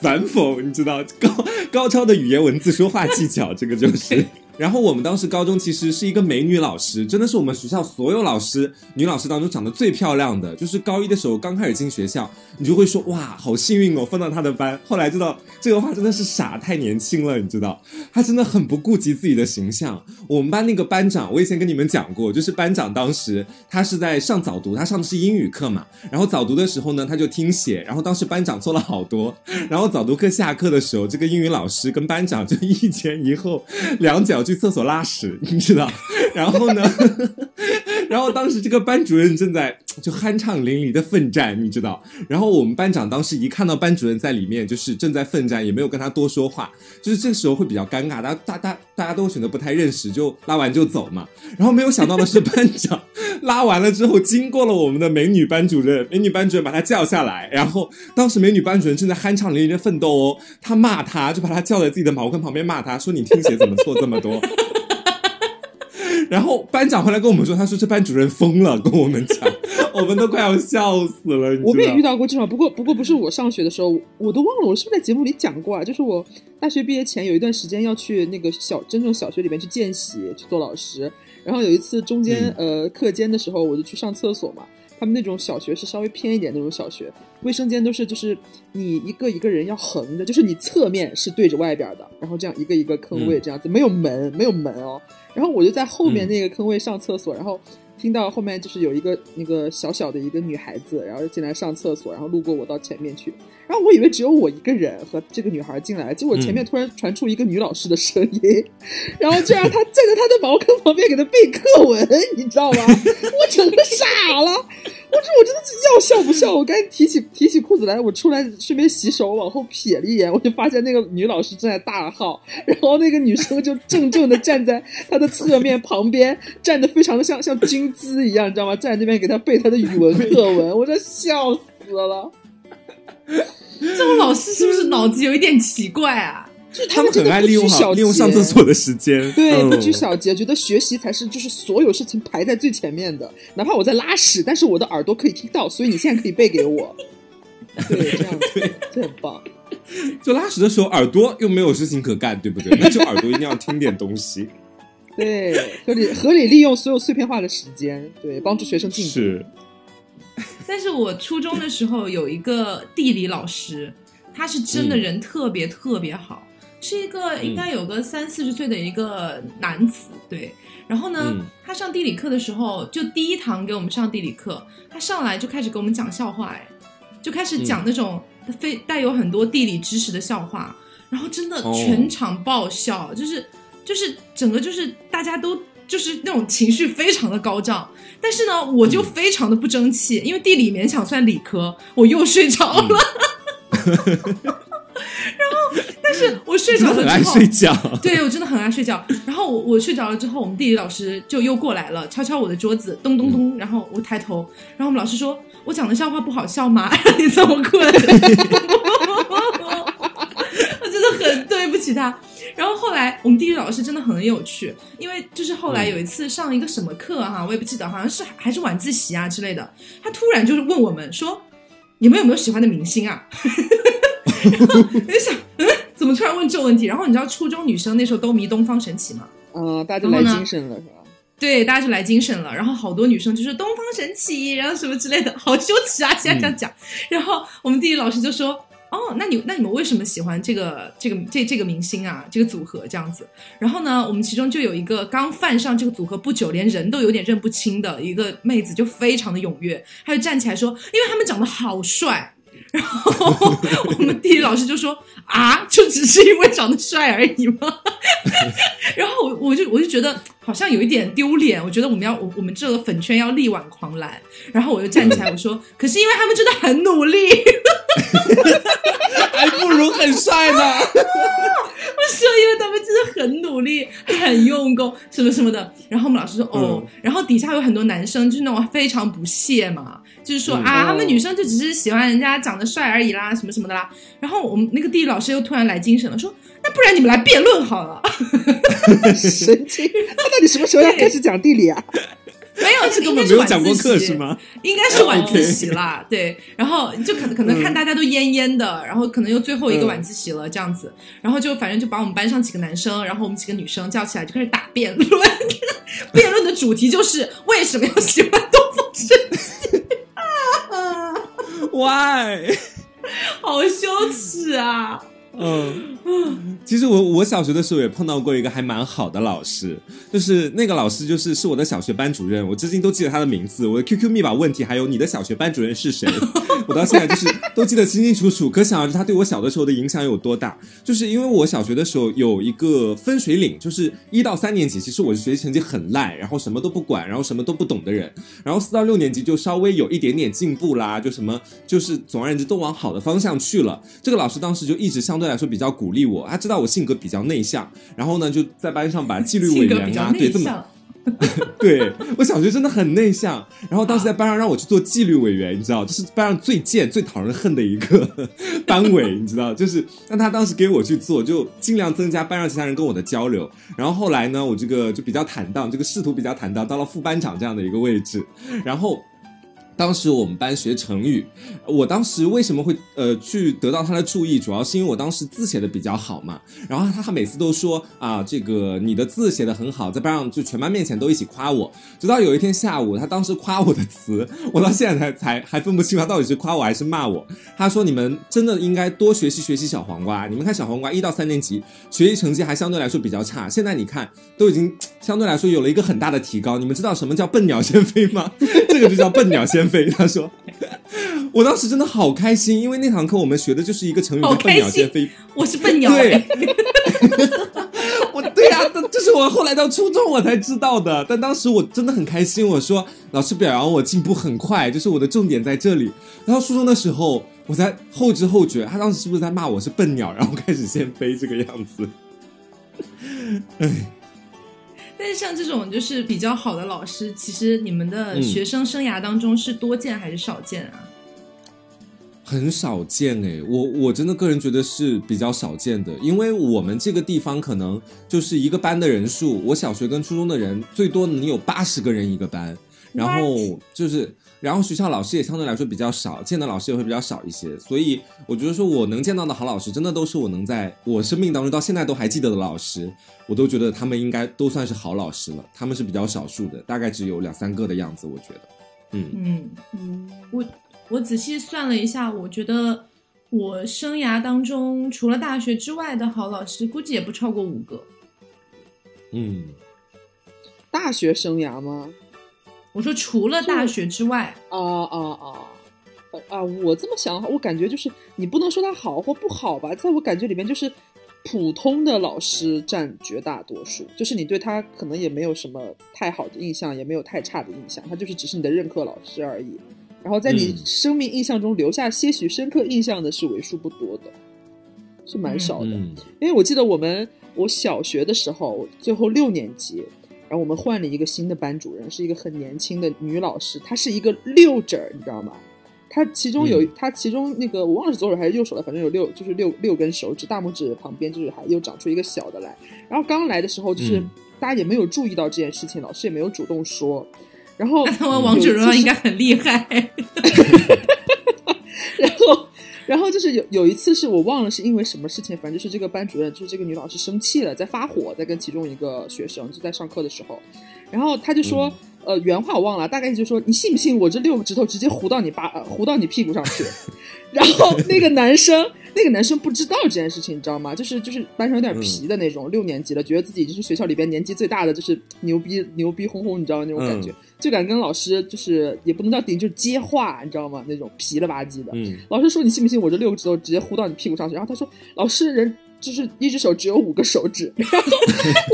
反讽，你知道高高超的语言文字说话技巧，这个就是。然后我们当时高中其实是一个美女老师，真的是我们学校所有老师女老师当中长得最漂亮的。就是高一的时候刚开始进学校，你就会说哇，好幸运哦，分到她的班。后来知道这个话真的是傻，太年轻了，你知道，她真的很不顾及自己的形象。我们班那个班长，我以前跟你们讲过，就是班长当时他是在上早读，他上的是英语课嘛。然后早读的时候呢，他就听写，然后当时班长错了好多。然后早读课下课的时候，这个英语老师跟班长就一前一后，两脚。去厕所拉屎，你知道？然后呢？然后当时这个班主任正在就酣畅淋漓的奋战，你知道？然后我们班长当时一看到班主任在里面，就是正在奋战，也没有跟他多说话，就是这个时候会比较尴尬，大大大大家都选择不太认识，就拉完就走嘛。然后没有想到的是，班长拉完了之后，经过了我们的美女班主任，美女班主任把他叫下来，然后当时美女班主任正在酣畅淋漓的奋斗哦，他骂他，就把他叫在自己的茅坑旁边骂他说：“你听写怎么错这么多？”然后班长回来跟我们说，他说这班主任疯了，跟我们讲，我们都快要笑死了。我们也遇到过这种，不过不过不是我上学的时候，我都忘了我是不是在节目里讲过啊？就是我大学毕业前有一段时间要去那个小真正小学里面去见习去做老师，然后有一次中间呃课间的时候，我就去上厕所嘛。他们那种小学是稍微偏一点那种小学，卫生间都是就是你一个一个人要横着，就是你侧面是对着外边的，然后这样一个一个坑位这样子，没有门，没有门哦。然后我就在后面那个坑位上厕所，然后听到后面就是有一个那个小小的一个女孩子，然后进来上厕所，然后路过我到前面去，然后我以为只有我一个人和这个女孩进来，结果前面突然传出一个女老师的声音，然后就让她站在她的茅坑旁边给她背课文，你知道吗？我整个傻了，我这我真的要笑不笑，我赶紧提起提起裤子来，我出来顺便洗手，往后瞥了一眼，我就发现那个女老师正在大号，然后那个女生就正正的站在她的侧面旁边，站的非常的像像军姿一样，你知道吗？站在那边给她背她的语文课文，我这笑死了。这种老师是不是脑子有一点奇怪啊？就是他们很爱利用好利用上厕所的时间，对，不拘小节，觉得学习才是就是所有事情排在最前面的。哪怕我在拉屎，但是我的耳朵可以听到，所以你现在可以背给我。对，这样对，这很棒。就拉屎的时候，耳朵又没有事情可干，对不对？那就耳朵一定要听点东西。对，合理合理利用所有碎片化的时间，对，帮助学生进步。是。但是我初中的时候有一个地理老师，他是真的人特别特别好。是一个应该有个三四十岁的一个男子，对。然后呢，他上地理课的时候，就第一堂给我们上地理课，他上来就开始给我们讲笑话，哎，就开始讲那种非带有很多地理知识的笑话，然后真的全场爆笑，就是就是整个就是大家都就是那种情绪非常的高涨，但是呢，我就非常的不争气，因为地理勉强算理科，我又睡着了。然后，但是我睡着了之后，很爱睡觉。对我真的很爱睡觉。然后我我睡着了之后，我们地理老师就又过来了，敲敲我的桌子，咚咚咚。然后我抬头，然后我们老师说：“我讲的笑话不好笑吗？你这么困？” 我真的很对不起他。然后后来我们地理老师真的很有趣，因为就是后来有一次上一个什么课哈，我也不记得，好像是还是晚自习啊之类的。他突然就是问我们说：“你们有没有喜欢的明星啊？” 然后我就想，嗯，怎么突然问这个问题？然后你知道初中女生那时候都迷东方神起吗？嗯，大家就来精神了，是吧？对，大家就来精神了。然后好多女生就是东方神起，然后什么之类的，好羞耻啊！现在这样讲。然后我们地理老师就说：“哦，那你那你们为什么喜欢这个这个这这个明星啊？这个组合这样子？”然后呢，我们其中就有一个刚犯上这个组合不久，连人都有点认不清的一个妹子，就非常的踊跃，她就站起来说：“因为他们长得好帅。”然后我们地理老师就说：“啊，就只是因为长得帅而已吗？” 然后我我就我就觉得好像有一点丢脸。我觉得我们要我我们这个粉圈要力挽狂澜。然后我就站起来我说：“可是因为他们真的很努力，还不如很帅呢。”我说：“因为他们真的很努力，很用功，什么什么的。”然后我们老师说：“哦。”然后底下有很多男生就是那种非常不屑嘛。就是说啊，他们女生就只是喜欢人家长得帅而已啦，什么什么的啦。然后我们那个地理老师又突然来精神了，说那不然你们来辩论好了。神经！他到底什么时候要开始讲地理啊？没有，这根本没有讲过课是吗？应该是晚自习啦。对，然后就可能可能看大家都蔫蔫的，然后可能又最后一个晚自习了这样子，然后就反正就把我们班上几个男生，然后我们几个女生叫起来就开始打辩论。辩论的主题就是为什么要喜欢东方神？Why？好羞耻啊！嗯，其实我我小学的时候也碰到过一个还蛮好的老师，就是那个老师就是是我的小学班主任，我至今都记得他的名字，我的 QQ 密码问题还有你的小学班主任是谁，我到现在就是都记得清清楚楚。可想而知他对我小的时候的影响有多大，就是因为我小学的时候有一个分水岭，就是一到三年级，其实我是学习成绩很烂，然后什么都不管，然后什么都不懂的人，然后四到六年级就稍微有一点点进步啦，就什么就是总而言之都往好的方向去了。这个老师当时就一直相对来说比较鼓励我，他知道我性格比较内向，然后呢就在班上把纪律委员啊，对这么，对我小学真的很内向，然后当时在班上让我去做纪律委员，你知道，就是班上最贱、最讨人恨的一个 班委，你知道，就是让他当时给我去做，就尽量增加班上其他人跟我的交流。然后后来呢，我这个就比较坦荡，这个仕途比较坦荡，到了副班长这样的一个位置，然后。当时我们班学成语，我当时为什么会呃去得到他的注意，主要是因为我当时字写的比较好嘛。然后他每次都说啊，这个你的字写的很好，在班上就全班面前都一起夸我。直到有一天下午，他当时夸我的词，我到现在才才 还分不清他到底是夸我还是骂我。他说：“你们真的应该多学习学习小黄瓜。你们看小黄瓜一到三年级学习成绩还相对来说比较差，现在你看都已经相对来说有了一个很大的提高。你们知道什么叫笨鸟先飞吗？这个就叫笨鸟先。”飞，他说，我当时真的好开心，因为那堂课我们学的就是一个成语“笨鸟先飞”。我是笨鸟，对，我对呀，这这是我后来到初中我才知道的，但当时我真的很开心，我说老师表扬我进步很快，就是我的重点在这里。然后初中的时候，我才后知后觉，他当时是不是在骂我是笨鸟，然后开始先飞这个样子？哎。但是像这种就是比较好的老师，其实你们的学生生涯当中是多见还是少见啊？很少见哎，我我真的个人觉得是比较少见的，因为我们这个地方可能就是一个班的人数，我小学跟初中的人最多能有八十个人一个班，然后就是。然后学校老师也相对来说比较少，见的老师也会比较少一些，所以我觉得说我能见到的好老师，真的都是我能在我生命当中到现在都还记得的老师，我都觉得他们应该都算是好老师了。他们是比较少数的，大概只有两三个的样子，我觉得。嗯嗯嗯，我我仔细算了一下，我觉得我生涯当中除了大学之外的好老师，估计也不超过五个。嗯，大学生涯吗？我说除了大学之外，啊啊啊，啊！我这么想的话，我感觉就是你不能说他好或不好吧，在我感觉里面就是普通的老师占绝大多数，就是你对他可能也没有什么太好的印象，也没有太差的印象，他就是只是你的任课老师而已。然后在你生命印象中留下些许深刻印象的是为数不多的，是蛮少的。因为我记得我们我小学的时候，最后六年级。然后我们换了一个新的班主任，是一个很年轻的女老师，她是一个六指儿，你知道吗？她其中有她其中那个我忘了是左手还是右手了，反正有六就是六六根手指，大拇指旁边就是还又长出一个小的来。然后刚来的时候就是大家也没有注意到这件事情，老师也没有主动说。然后 王主任应该很厉害。然后。然后就是有有一次是我忘了是因为什么事情，反正就是这个班主任就是这个女老师生气了，在发火，在跟其中一个学生就在上课的时候，然后他就说，呃，原话我忘了，大概就说你信不信我这六个指头直接糊到你巴糊到你屁股上去？然后那个男生那个男生不知道这件事情，你知道吗？就是就是班上有点皮的那种，六年级了，觉得自己就是学校里边年纪最大的，就是牛逼牛逼哄哄，你知道那种感觉。就敢跟老师，就是也不能叫顶，就是接话，你知道吗？那种皮了吧唧的。嗯。老师说：“你信不信我这六个指头直接呼到你屁股上去？”然后他说：“老师人就是一只手只有五个手指。”然后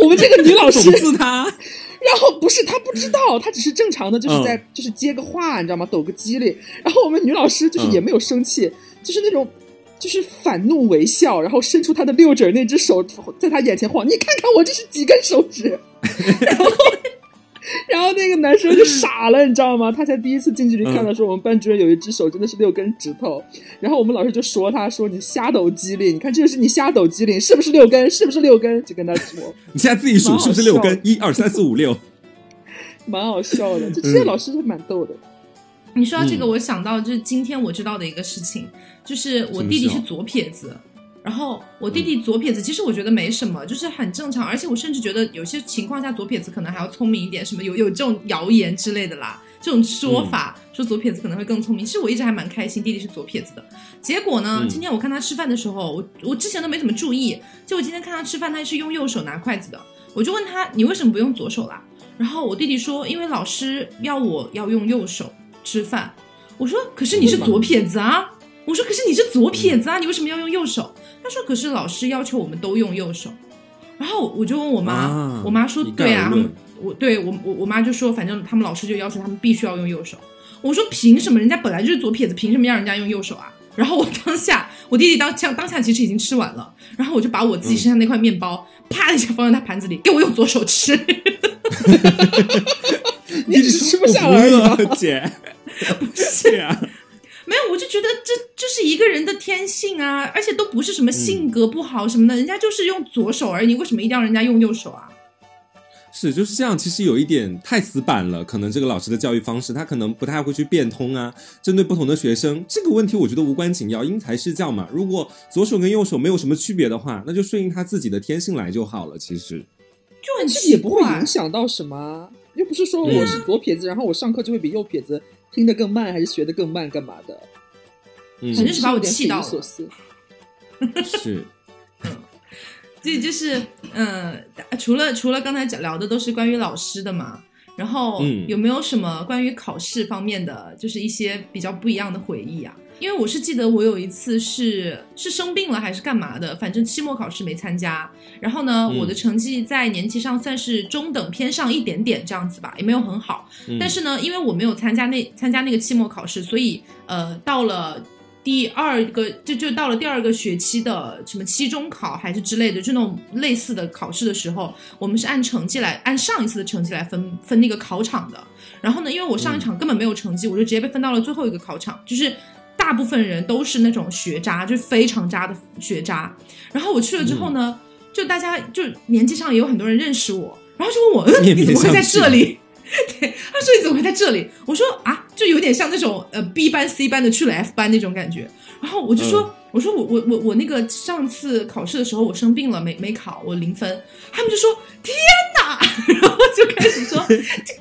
我们这个女老师讽刺他。然后不是他不知道，他只是正常的，就是在就是接个话，你知道吗？抖个机灵。然后我们女老师就是也没有生气，就是那种就是反怒为笑，然后伸出他的六指那只手在他眼前晃，你看看我这是几根手指。然后。然后那个男生就傻了，你知道吗？他才第一次近距离看到，说我们班主任有一只手真的是六根指头。然后我们老师就说他说你瞎抖机灵，你看这个是你瞎抖机灵，是不是六根？是不是六根？就跟他说，你现在自己数是不是六根？一二三四五六，蛮好笑的。这这些老师是蛮逗的。你说到这个，我想到就是今天我知道的一个事情，就是我弟弟是左撇子。然后我弟弟左撇子，其实我觉得没什么，就是很正常。而且我甚至觉得有些情况下左撇子可能还要聪明一点，什么有有这种谣言之类的啦，这种说法说左撇子可能会更聪明。其实我一直还蛮开心，弟弟是左撇子的。结果呢，今天我看他吃饭的时候，我我之前都没怎么注意，就我今天看他吃饭，他是用右手拿筷子的。我就问他，你为什么不用左手啦？然后我弟弟说，因为老师要我要用右手吃饭。我说，可是你是左撇子啊。我说，可是你是左撇子啊，你为什么要用右手？他说：“可是老师要求我们都用右手。”然后我就问我妈，我妈说：“对啊，我对我我我妈就说，反正他们老师就要求他们必须要用右手。”我说：“凭什么？人家本来就是左撇子，凭什么让人家用右手啊？”然后我当下，我弟弟当下当下其实已经吃完了，然后我就把我自己身上那块面包啪一下放在他盘子里，给我用左手吃。你只是吃不下而已，姐，不是 啊。没有，我就觉得这就是一个人的天性啊，而且都不是什么性格不好什么的，人家就是用左手而已，为什么一定要人家用右手啊？是就是这样，其实有一点太死板了。可能这个老师的教育方式，他可能不太会去变通啊。针对不同的学生，这个问题我觉得无关紧要，因材施教嘛。如果左手跟右手没有什么区别的话，那就顺应他自己的天性来就好了。其实就很也不会影响到什么，又不是说我是左撇子，然后我上课就会比右撇子。听得更慢还是学得更慢？干嘛的？反正是把我气到了。是，嗯，这就是嗯，除了除了刚才讲聊的都是关于老师的嘛，然后有没有什么关于考试方面的，就是一些比较不一样的回忆啊？因为我是记得我有一次是是生病了还是干嘛的，反正期末考试没参加。然后呢，我的成绩在年级上算是中等偏上一点点这样子吧，也没有很好。但是呢，因为我没有参加那参加那个期末考试，所以呃，到了第二个就就到了第二个学期的什么期中考还是之类的，就那种类似的考试的时候，我们是按成绩来按上一次的成绩来分分那个考场的。然后呢，因为我上一场根本没有成绩，我就直接被分到了最后一个考场，就是。大部分人都是那种学渣，就非常渣的学渣。然后我去了之后呢，就大家就年纪上也有很多人认识我，然后就问我，嗯，你怎么会在这里？对，他说你怎么会在这里？我说啊，就有点像那种呃 B 班 C 班的去了 F 班那种感觉。然后我就说。我说我我我我那个上次考试的时候我生病了没没考我零分，他们就说天哪，然后就开始说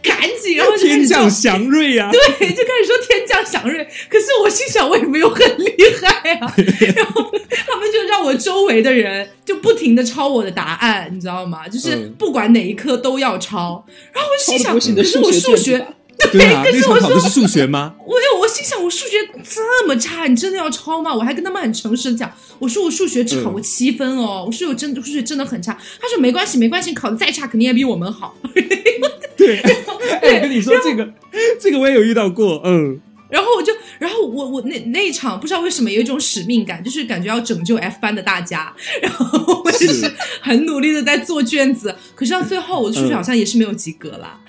赶紧，然后就天降祥瑞呀，对，就开始说天降祥瑞。可是我心想我也没有很厉害啊，然后他们就让我周围的人就不停的抄我的答案，你知道吗？就是不管哪一科都要抄。然后我心想，可是我数学。对啊，那场考的是数学吗？我有，我心想，我数学这么差，你真的要抄吗？我还跟他们很诚实的讲，我说我数学只考过七分哦，我说我真的数学真的很差。他说没关系，没关系，考的再差，肯定也比我们好。对，哎，我跟你说这个，这个我也有遇到过，嗯。然后我就，然后我我那那一场不知道为什么有一种使命感，就是感觉要拯救 F 班的大家，然后我就是很努力的在做卷子，可是到最后我的数学好像也是没有及格啦。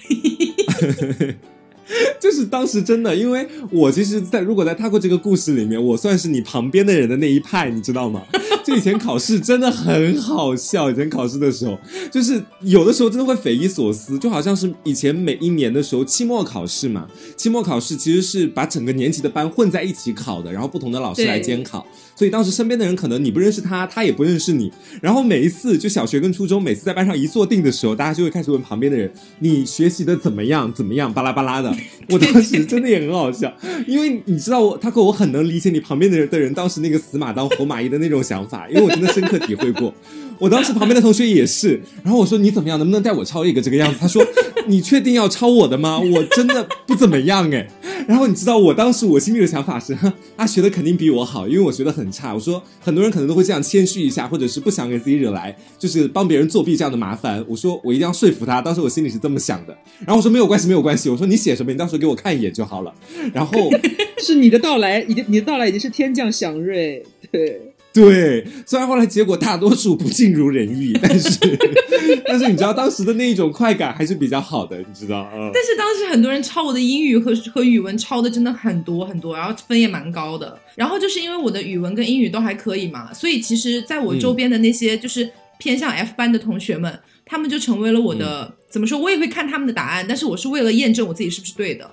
就是当时真的，因为我其实，在如果在他过这个故事里面，我算是你旁边的人的那一派，你知道吗？就以前考试真的很好笑，以前考试的时候，就是有的时候真的会匪夷所思，就好像是以前每一年的时候，期末考试嘛，期末考试其实是把整个年级的班混在一起考的，然后不同的老师来监考。所以当时身边的人可能你不认识他，他也不认识你。然后每一次就小学跟初中，每次在班上一坐定的时候，大家就会开始问旁边的人：“你学习的怎么样？怎么样？”巴拉巴拉的。我当时真的也很好笑，因为你知道我，他和我很能理解你旁边的人的人当时那个死马当活马医的那种想法，因为我真的深刻体会过。我当时旁边的同学也是，然后我说你怎么样，能不能带我抄一个这个样子？他说你确定要抄我的吗？我真的不怎么样哎。然后你知道我当时我心里的想法是，他 学的肯定比我好，因为我学的很差。我说很多人可能都会这样谦虚一下，或者是不想给自己惹来就是帮别人作弊这样的麻烦。我说我一定要说服他，当时我心里是这么想的。然后我说没有关系，没有关系。我说你写什么，你到时候给我看一眼就好了。然后 是你的到来，已经你的到来已经是天降祥瑞，对。对，虽然后来结果大多数不尽如人意，但是 但是你知道当时的那一种快感还是比较好的，你知道啊？但是当时很多人抄我的英语和和语文抄的真的很多很多，然后分也蛮高的。然后就是因为我的语文跟英语都还可以嘛，所以其实在我周边的那些就是偏向 F 班的同学们，他们就成为了我的怎么说？我也会看他们的答案，但是我是为了验证我自己是不是对的。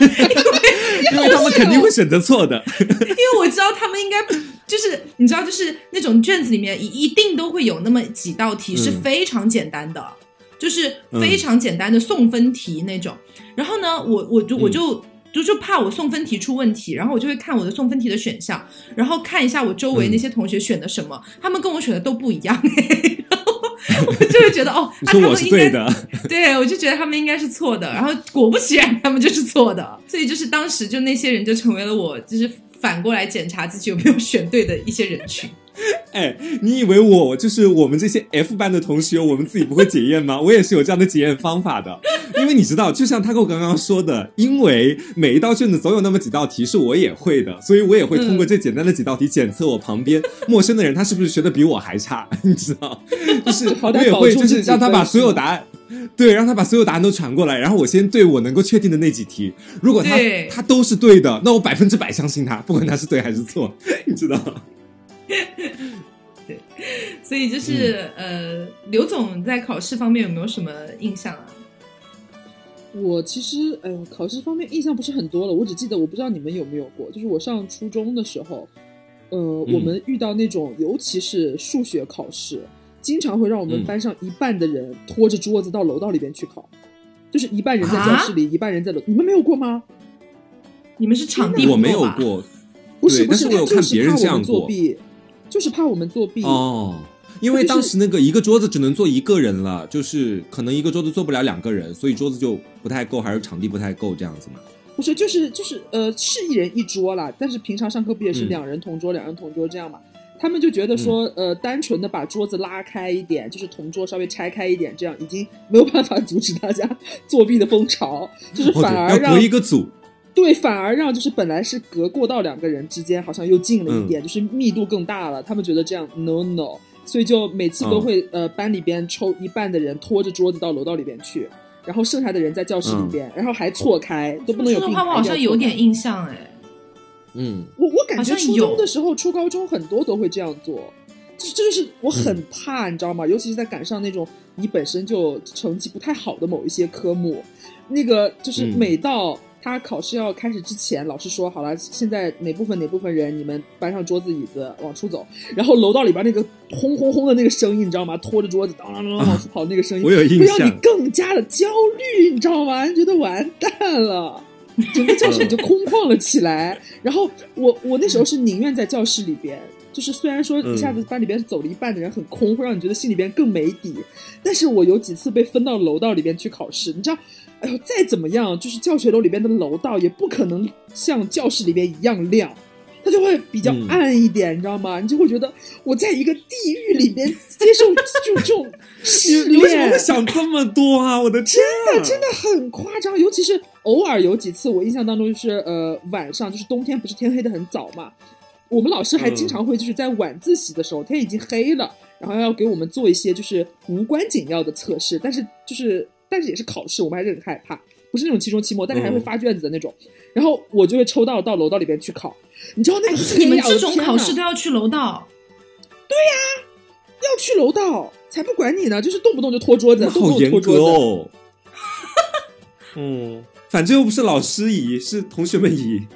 因 为他们肯定会选择错的，因为我知道他们应该就是你知道，就是那种卷子里面一一定都会有那么几道题是非常简单的，就是非常简单的送分题那种。然后呢，我我就我就就就怕我送分题出问题，然后我就会看我的送分题的选项，然后看一下我周围那些同学选的什么，他们跟我选的都不一样。我 就会觉得哦，他们应该 对，我就觉得他们应该是错的，然后果不其然，他们就是错的，所以就是当时就那些人就成为了我就是反过来检查自己有没有选对的一些人群。哎，你以为我就是我们这些 F 班的同学，我们自己不会检验吗？我也是有这样的检验方法的。因为你知道，就像他跟我刚刚说的，因为每一道卷子总有那么几道题是我也会的，所以我也会通过这简单的几道题检测我旁边 陌生的人他是不是学的比我还差。你知道，就是我也会就是让他把所有答案，对，让他把所有答案都传过来，然后我先对我能够确定的那几题，如果他他都是对的，那我百分之百相信他，不管他是对还是错，你知道。对，所以就是呃，刘总在考试方面有没有什么印象啊？我其实哎，考试方面印象不是很多了。我只记得，我不知道你们有没有过，就是我上初中的时候，呃，我们遇到那种，尤其是数学考试，经常会让我们班上一半的人拖着桌子到楼道里边去考，就是一半人在教室里，一半人在楼。你们没有过吗？你们是场地我没有过，不是不是，我有看别人这样作弊。就是怕我们作弊哦，因为当时那个一个桌子只能坐一个人了，就是可能一个桌子坐不了两个人，所以桌子就不太够，还是场地不太够这样子嘛。不是，就是就是呃，是一人一桌啦，但是平常上课不也是两人同桌，两人同桌这样嘛？他们就觉得说，呃，单纯的把桌子拉开一点，就是同桌稍微拆开一点，这样已经没有办法阻止大家作弊的风潮，就是反而让隔一个组，对，反而让就是本来是隔过道两个人之间好像又近了一点，就是密度更大了。他们觉得这样 no no，所以就每次都会呃班里边抽一半的人拖着桌子到楼道里边去。然后剩下的人在教室里边，然后还错开，都不能有并排。我好像有点印象哎，嗯，我我感觉初中的时候、初高中很多都会这样做，这这就是我很怕，你知道吗？尤其是在赶上那种你本身就成绩不太好的某一些科目，那个就是每到。他考试要开始之前，老师说好了，现在哪部分哪部分人，你们搬上桌子椅子往出走。然后楼道里边那个轰轰轰的那个声音，你知道吗？拖着桌子当当当往出跑那个声音，我有印象，会让你更加的焦虑，你知道吗？觉得完蛋了，整个教室就空旷了起来。然后我我那时候是宁愿在教室里边，就是虽然说一下子班里边走了一半的人很空，会让你觉得心里边更没底。但是我有几次被分到楼道里边去考试，你知道。哎呦，再怎么样，就是教学楼里边的楼道也不可能像教室里边一样亮，它就会比较暗一点，你知道吗？你就会觉得我在一个地狱里边接受就这种试炼。你为什么会想这么多啊？我的天，真的真的很夸张。尤其是偶尔有几次，我印象当中就是呃晚上，就是冬天不是天黑的很早嘛，我们老师还经常会就是在晚自习的时候，天已经黑了，然后要给我们做一些就是无关紧要的测试，但是就是。但是也是考试，我们还是很害怕，不是那种期中、期末，但是还会发卷子的那种。然后我就会抽到到楼道里边去考，你知道那个你们这种考试都要去楼道？对呀，要去楼道，才不管你呢，就是动不动就拖桌子，好严格哦。嗯，反正又不是老师移，是同学们移。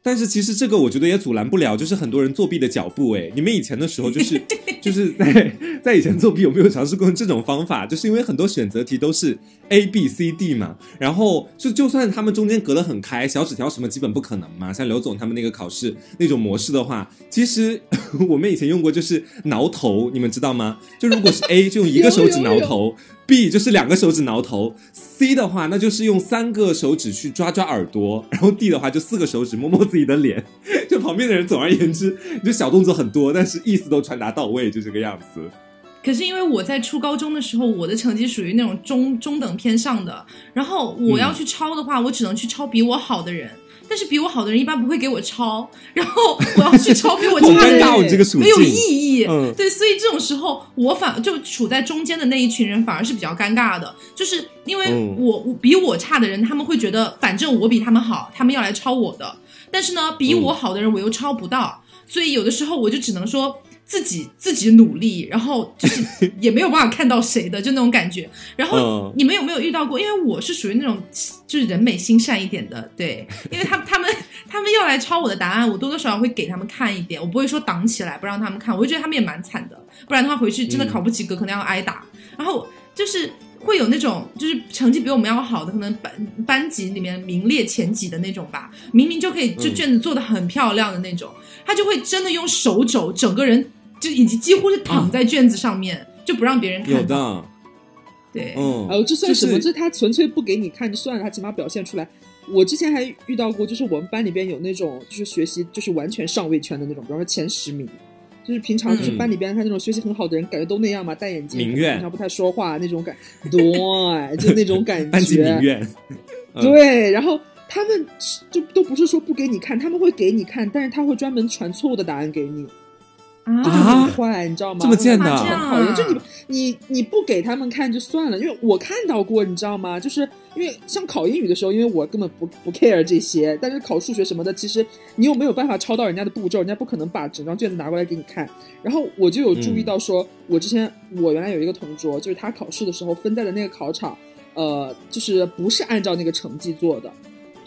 但是其实这个我觉得也阻拦不了，就是很多人作弊的脚步。哎，你们以前的时候就是 就是在在以前作弊有没有尝试过这种方法？就是因为很多选择题都是 A B C D 嘛，然后就就算他们中间隔得很开，小纸条什么基本不可能嘛。像刘总他们那个考试那种模式的话，其实 我们以前用过就是挠头，你们知道吗？就如果是 A 就用一个手指挠头。B 就是两个手指挠头，C 的话那就是用三个手指去抓抓耳朵，然后 D 的话就四个手指摸摸自己的脸。就旁边的人，总而言之，就小动作很多，但是意思都传达到位，就这个样子。可是因为我在初高中的时候，我的成绩属于那种中中等偏上的，然后我要去抄的话，我只能去抄比我好的人。但是比我好的人一般不会给我抄，然后我要去抄比我 差的人，没有意义。对，所以这种时候我反就处在中间的那一群人反而是比较尴尬的，就是因为我比我差的人，他们会觉得反正我比他们好，他们要来抄我的。但是呢，比我好的人我又抄不到，所以有的时候我就只能说。自己自己努力，然后就是 也没有办法看到谁的，就那种感觉。然后你们有没有遇到过？因为我是属于那种就是人美心善一点的，对，因为他他们他们要来抄我的答案，我多多少少会给他们看一点，我不会说挡起来不让他们看，我就觉得他们也蛮惨的，不然的话回去真的考不及格，可能要挨打。然后就是会有那种就是成绩比我们要好的，可能班班级里面名列前几的那种吧，明明就可以就卷子做的很漂亮的那种，他就会真的用手肘整个人。就以及几乎是躺在卷子上面，就不让别人看。有的，对，嗯，哦，这算什么？这他纯粹不给你看就算了，他起码表现出来。我之前还遇到过，就是我们班里边有那种，就是学习就是完全上位圈的那种，比方说前十名，就是平常就是班里边他那种学习很好的人，感觉都那样嘛，戴眼镜，平常不太说话那种感，对，就那种感觉。班级名媛，对，然后他们就都不是说不给你看，他们会给你看，但是他会专门传错误的答案给你。就很坏，你知道吗？这么贱的，很讨厌。就你你你不给他们看就算了，因为我看到过，你知道吗？就是因为像考英语的时候，因为我根本不不 care 这些，但是考数学什么的，其实你又没有办法抄到人家的步骤，人家不可能把整张卷子拿过来给你看。然后我就有注意到，说我之前我原来有一个同桌，就是他考试的时候分在的那个考场，呃，就是不是按照那个成绩做的。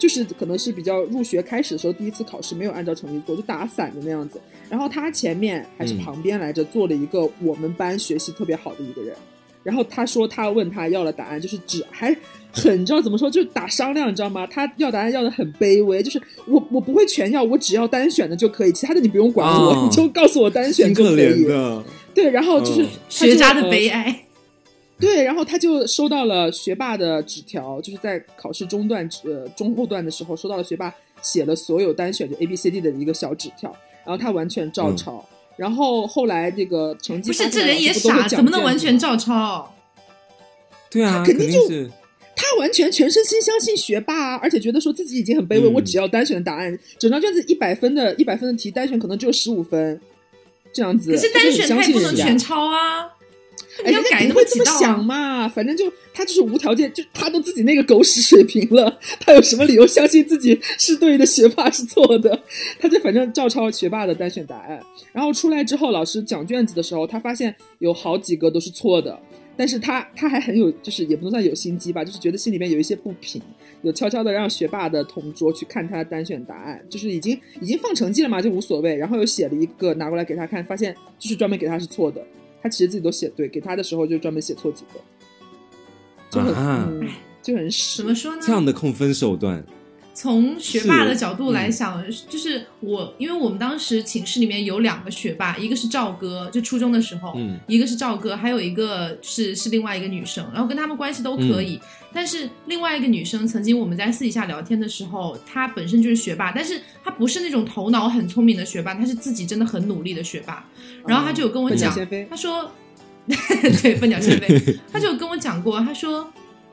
就是可能是比较入学开始的时候第一次考试没有按照成绩做，就打散的那样子。然后他前面还是旁边来着，坐了一个我们班学习特别好的一个人。然后他说他问他要了答案，就是只还很你知道怎么说，就打商量，你知道吗？他要答案要的很卑微，就是我我不会全要，我只要单选的就可以，其他的你不用管我，你就告诉我单选就可以。对，然后就是学渣的悲哀。对，然后他就收到了学霸的纸条，就是在考试中段呃中后段的时候收到了学霸写了所有单选就 A B C D 的一个小纸条，然后他完全照抄。然后后来这个成绩不是这人也傻，怎么能完全照抄？对啊，肯定就是他完全全身心相信学霸，啊而且觉得说自己已经很卑微，我只要单选的答案，整张卷子一百分的一百分的题单选可能只有十五分，这样子。可是单选他也不能全抄啊，你要改那么这么想嘛？反正就他就是无条件，就他都自己那个狗屎水平了，他有什么理由相信自己是对的，学霸是错的？他就反正照抄学霸的单选答案，然后出来之后，老师讲卷子的时候，他发现有好几个都是错的。但是他他还很有，就是也不能算有心机吧，就是觉得心里面有一些不平，有悄悄的让学霸的同桌去看他的单选答案，就是已经已经放成绩了嘛，就无所谓。然后又写了一个拿过来给他看，发现就是专门给他是错的，他其实自己都写对，给他的时候就专门写错几个，就很就很怎么说呢？这样的控分手段。从学霸的角度来想，就是我，因为我们当时寝室里面有两个学霸，一个是赵哥，就初中的时候，一个是赵哥，还有一个是是另外一个女生，然后跟他们关系都可以。但是另外一个女生，曾经我们在私底下聊天的时候，她本身就是学霸，但是她不是那种头脑很聪明的学霸，她是自己真的很努力的学霸。然后她就有跟我讲，她说，对，笨鸟先飞，她就有跟我讲过，她说。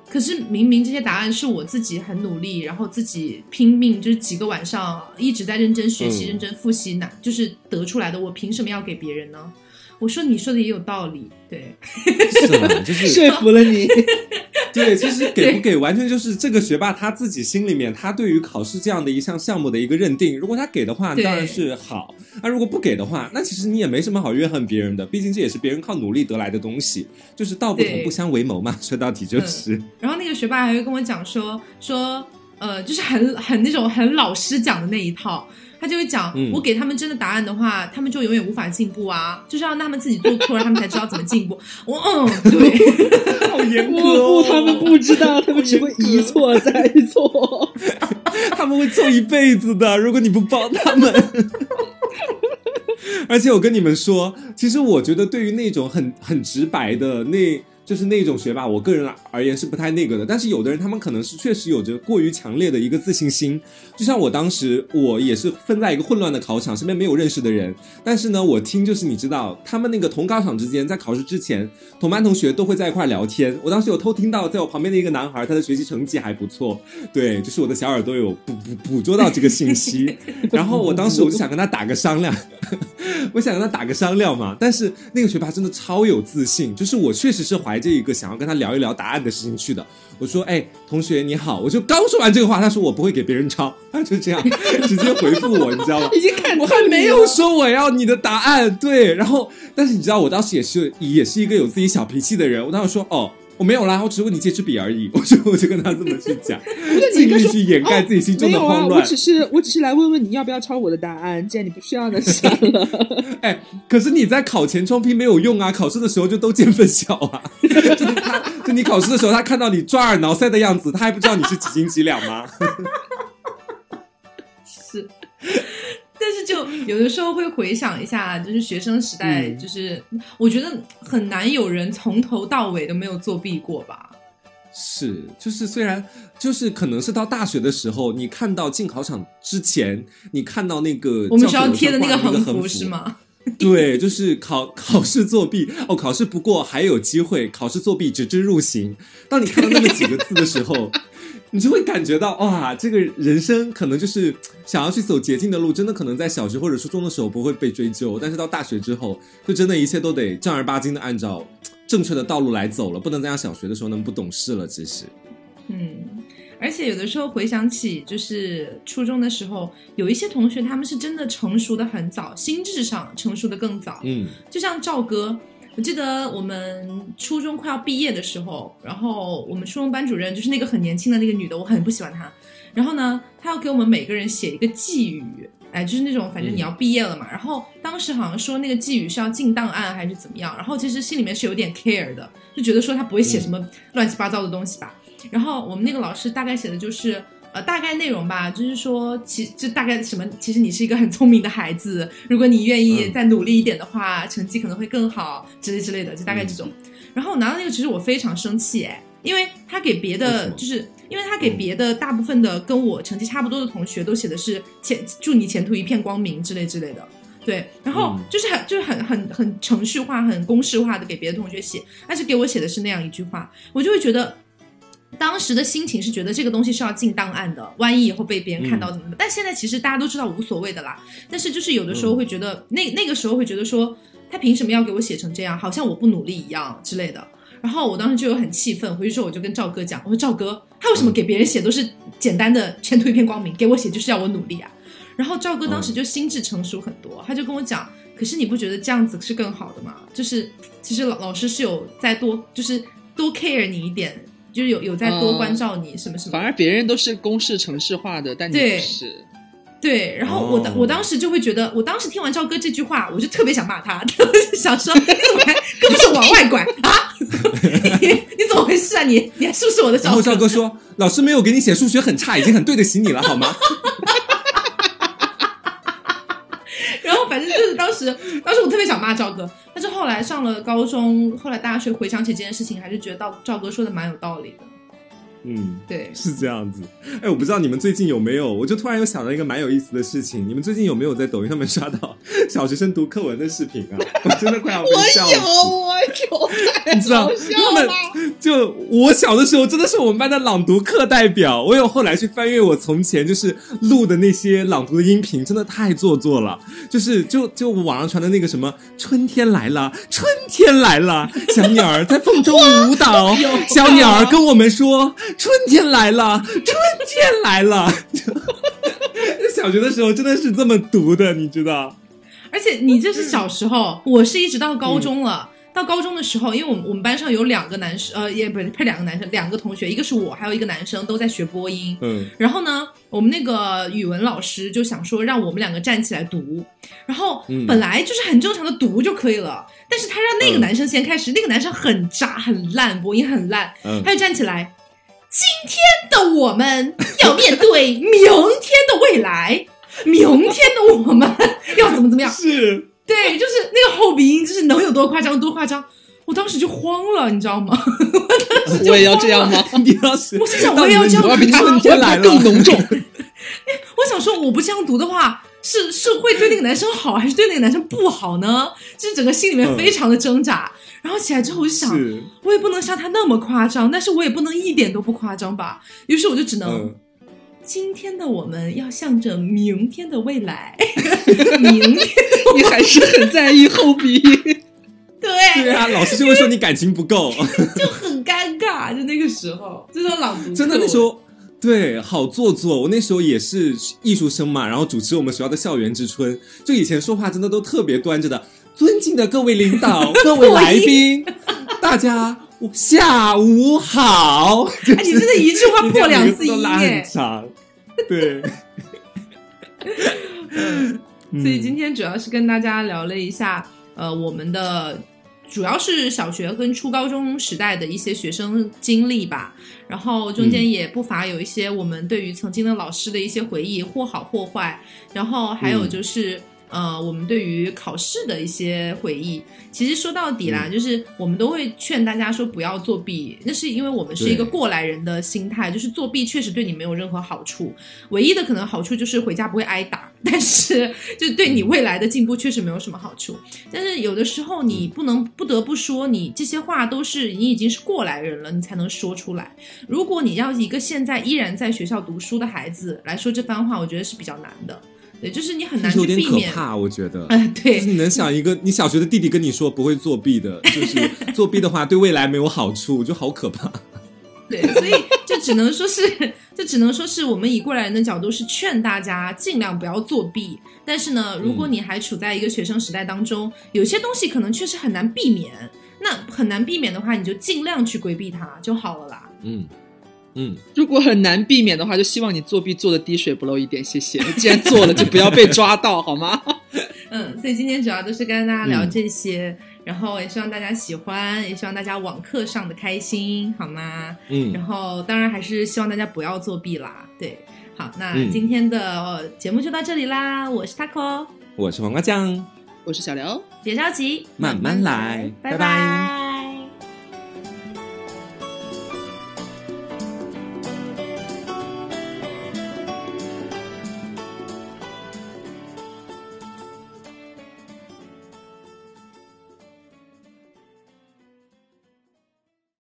可是明明这些答案是我自己很努力，然后自己拼命，就是几个晚上一直在认真学习、认真复习，那就是得出来的。我凭什么要给别人呢？我说你说的也有道理，对，是吗，就是 说服了你。对，其实给不给，完全就是这个学霸他自己心里面，他对于考试这样的一项项目的一个认定。如果他给的话，当然是好；那如果不给的话，那其实你也没什么好怨恨别人的，毕竟这也是别人靠努力得来的东西。就是道不同不相为谋嘛，说到底就是。然后那个学霸还会跟我讲说说，呃，就是很很那种很老师讲的那一套。他就会讲，我给他们真的答案的话，他们就永远无法进步啊！就是让他们自己做错了，他们才知道怎么进步。我嗯，对，好严格哦。他们不知道，他们只会一错再错，他们会错一辈子的。如果你不帮他们，而且我跟你们说，其实我觉得对于那种很很直白的那。就是那种学霸，我个人而言是不太那个的。但是有的人，他们可能是确实有着过于强烈的一个自信心。就像我当时，我也是分在一个混乱的考场，身边没有认识的人。但是呢，我听就是你知道，他们那个同考场之间，在考试之前，同班同学都会在一块聊天。我当时有偷听到，在我旁边的一个男孩，他的学习成绩还不错。对，就是我的小耳朵有捕捕捕捉到这个信息。然后我当时我就想跟他打个商量，我想跟他打个商量嘛。但是那个学霸真的超有自信，就是我确实是怀。这一个想要跟他聊一聊答案的事情去的，我说：“哎，同学你好。”我就刚说完这个话，他说：“我不会给别人抄。”他就这样 直接回复我，你知道吗？已经看我还没有说我要你的答案，对。然后，但是你知道，我当时也是也是一个有自己小脾气的人，我当时说：“哦。”我没有啦，我只是问你借支笔而已。我就我就跟他这么去讲，尽力去掩盖自己心中的慌乱。我只是我只是来问问你要不要抄我的答案，既然你不需要，那算了。哎，可是你在考前冲拼没有用啊，考试的时候就都见分晓啊。就他，就你考试的时候，他看到你抓耳挠腮的样子，他还不知道你是几斤几两吗？是。但是就有的时候会回想一下，就是学生时代，就是我觉得很难有人从头到尾都没有作弊过吧。是，就是虽然就是可能是到大学的时候，你看到进考场之前，你看到那个我们学校贴的那个横幅是吗？对，就是考考试作弊哦，考试不过还有机会，考试作弊直至入刑。当你看到那么几个字的时候。你就会感觉到哇，这个人生可能就是想要去走捷径的路，真的可能在小学或者初中的时候不会被追究，但是到大学之后，就真的一切都得正儿八经的按照正确的道路来走了，不能再像小学的时候那么不懂事了。其实，嗯，而且有的时候回想起，就是初中的时候，有一些同学他们是真的成熟的很早，心智上成熟的更早，嗯，就像赵哥。我记得我们初中快要毕业的时候，然后我们初中班主任就是那个很年轻的那个女的，我很不喜欢她。然后呢，她要给我们每个人写一个寄语，哎，就是那种反正你要毕业了嘛。然后当时好像说那个寄语是要进档案还是怎么样。然后其实心里面是有点 care 的，就觉得说她不会写什么乱七八糟的东西吧。然后我们那个老师大概写的就是，呃，大概内容吧，就是说，其就大概什么，其实你是一个很聪明的孩子，如果你愿意再努力一点的话，成绩可能会更好，之类之类的，就大概这种。然后我拿到那个，其实我非常生气，哎，因为他给别的，就是因为他给别的大部分的跟我成绩差不多的同学都写的是前祝你前途一片光明之类之类的。对，然后就是很就是很很很程序化、很公式化的给别的同学写，但是给我写的是那样一句话，我就会觉得当时的心情是觉得这个东西是要进档案的，万一以后被别人看到怎么办？但现在其实大家都知道无所谓的啦。但是就是有的时候会觉得那那个时候会觉得说他凭什么要给我写成这样，好像我不努力一样之类的。然后我当时就有很气愤，回去之后我就跟赵哥讲，我说赵哥，他为什么给别人写都是简单的前途一片光明，给我写就是要我努力啊？然后赵哥当时就心智成熟很多，他就跟我讲：“可是你不觉得这样子是更好的吗？就是其实老老师是有再多，就是多 care 你一点，就是有有在多关照你什么什么。反而别人都是公式程式化的，但你不是。对，然后我当我当时就会觉得，我当时听完赵哥这句话，我就特别想骂他，我 就想说：你怎么还胳膊肘往外拐 啊？你 你怎么回事啊？你你还是不是我的？然后赵哥说：老师没有给你写数学很差，已经很对得起你了，好吗？”反正就是当时，当时我特别想骂赵哥，但是后来上了高中，后来大学回想起这件事情，还是觉得赵赵哥说的蛮有道理的。嗯，对，是这样子。哎，我不知道你们最近有没有，我就突然又想到一个蛮有意思的事情。你们最近有没有在抖音上面刷到小学生读课文的视频啊？我真的快要被笑死。我有，我有，你知道他们就我小的时候真的是我们班的朗读课代表。我有后来去翻阅我从前就是录的那些朗读的音频，真的太做作了。就是就就网上传的那个什么春天来了，春天来了，小鸟儿在风中舞蹈，小鸟儿跟我们说。春天来了，春天来了。小学的时候真的是这么读的，你知道？而且你这是小时候，我是一直到高中了。到高中的时候，因为我们我们班上有两个男生，呃，也不是配两个男生，两个同学，一个是我，还有一个男生都在学播音。嗯。然后呢，我们那个语文老师就想说让我们两个站起来读，然后本来就是很正常的读就可以了，但是他让那个男生先开始，那个男生很渣很烂，播音很烂，他就站起来。今天的我们要面对明天的未来，明天的我们要怎么怎么样？是对，就是那个后鼻音，就是能有多夸张多夸张。我当时就慌了，你知道吗？我也要这样吗？你要是我心想我也要这样，比他们天来更浓重。我想说，我不这样读的话，是是会对那个男生好，还是对那个男生不好呢？就是整个心里面非常的挣扎。然后起来之后，我就想，我也不能像他那么夸张，但是我也不能一点都不夸张吧。于是我就只能，今天的我们要向着明天的未来，明天你还是很在意后鼻音。对对啊，老师就会说你感情不够，就很尴尬。就那个时候，就说朗读，真的那时候对，好做作。我那时候也是艺术生嘛，然后主持我们学校的校园之春，就以前说话真的都特别端着的。尊敬的各位领导、各位来宾，大家下午好。哎，你真的一句话破两次音耶！对。所以今天主要是跟大家聊了一下，呃，我们的主要是小学跟初高中时代的一些学生经历吧。然后中间也不乏有一些我们对于曾经的老师的一些回忆，或好或坏。然后还有就是。呃，我们对于考试的一些回忆，其实说到底啦，就是我们都会劝大家说不要作弊。那是因为我们是一个过来人的心态，就是作弊确实对你没有任何好处，唯一的可能好处就是回家不会挨打，但是就对你未来的进步确实没有什么好处。但是有的时候你不能不得不说，你这些话都是你已经是过来人了，你才能说出来。如果你要一个现在依然在学校读书的孩子来说这番话，我觉得是比较难的。对，就是你很难去避免。怕，我觉得。哎，对。你能想一个你小学的弟弟跟你说不会作弊的，就是作弊的话对未来没有好处，就好可怕。对，所以就只能说是，就只能说是我们以过来人的角度是劝大家尽量不要作弊。但是呢，如果你还处在一个学生时代当中，有些东西可能确实很难避免。那很难避免的话，你就尽量去规避它就好了啦。嗯。嗯，如果很难避免的话，就希望你作弊做的滴水不漏一点，谢谢。既然做了，就不要被抓到，好吗？嗯，所以今天主要都是跟大家聊这些。然后也希望大家喜欢，也希望大家网课上的开心，好吗？嗯，然后当然还是希望大家不要作弊啦。对，好，那嗯今天的节目就到这里啦。我是 taco，我是黄瓜酱，我是小刘。别着急，慢慢来拜拜拜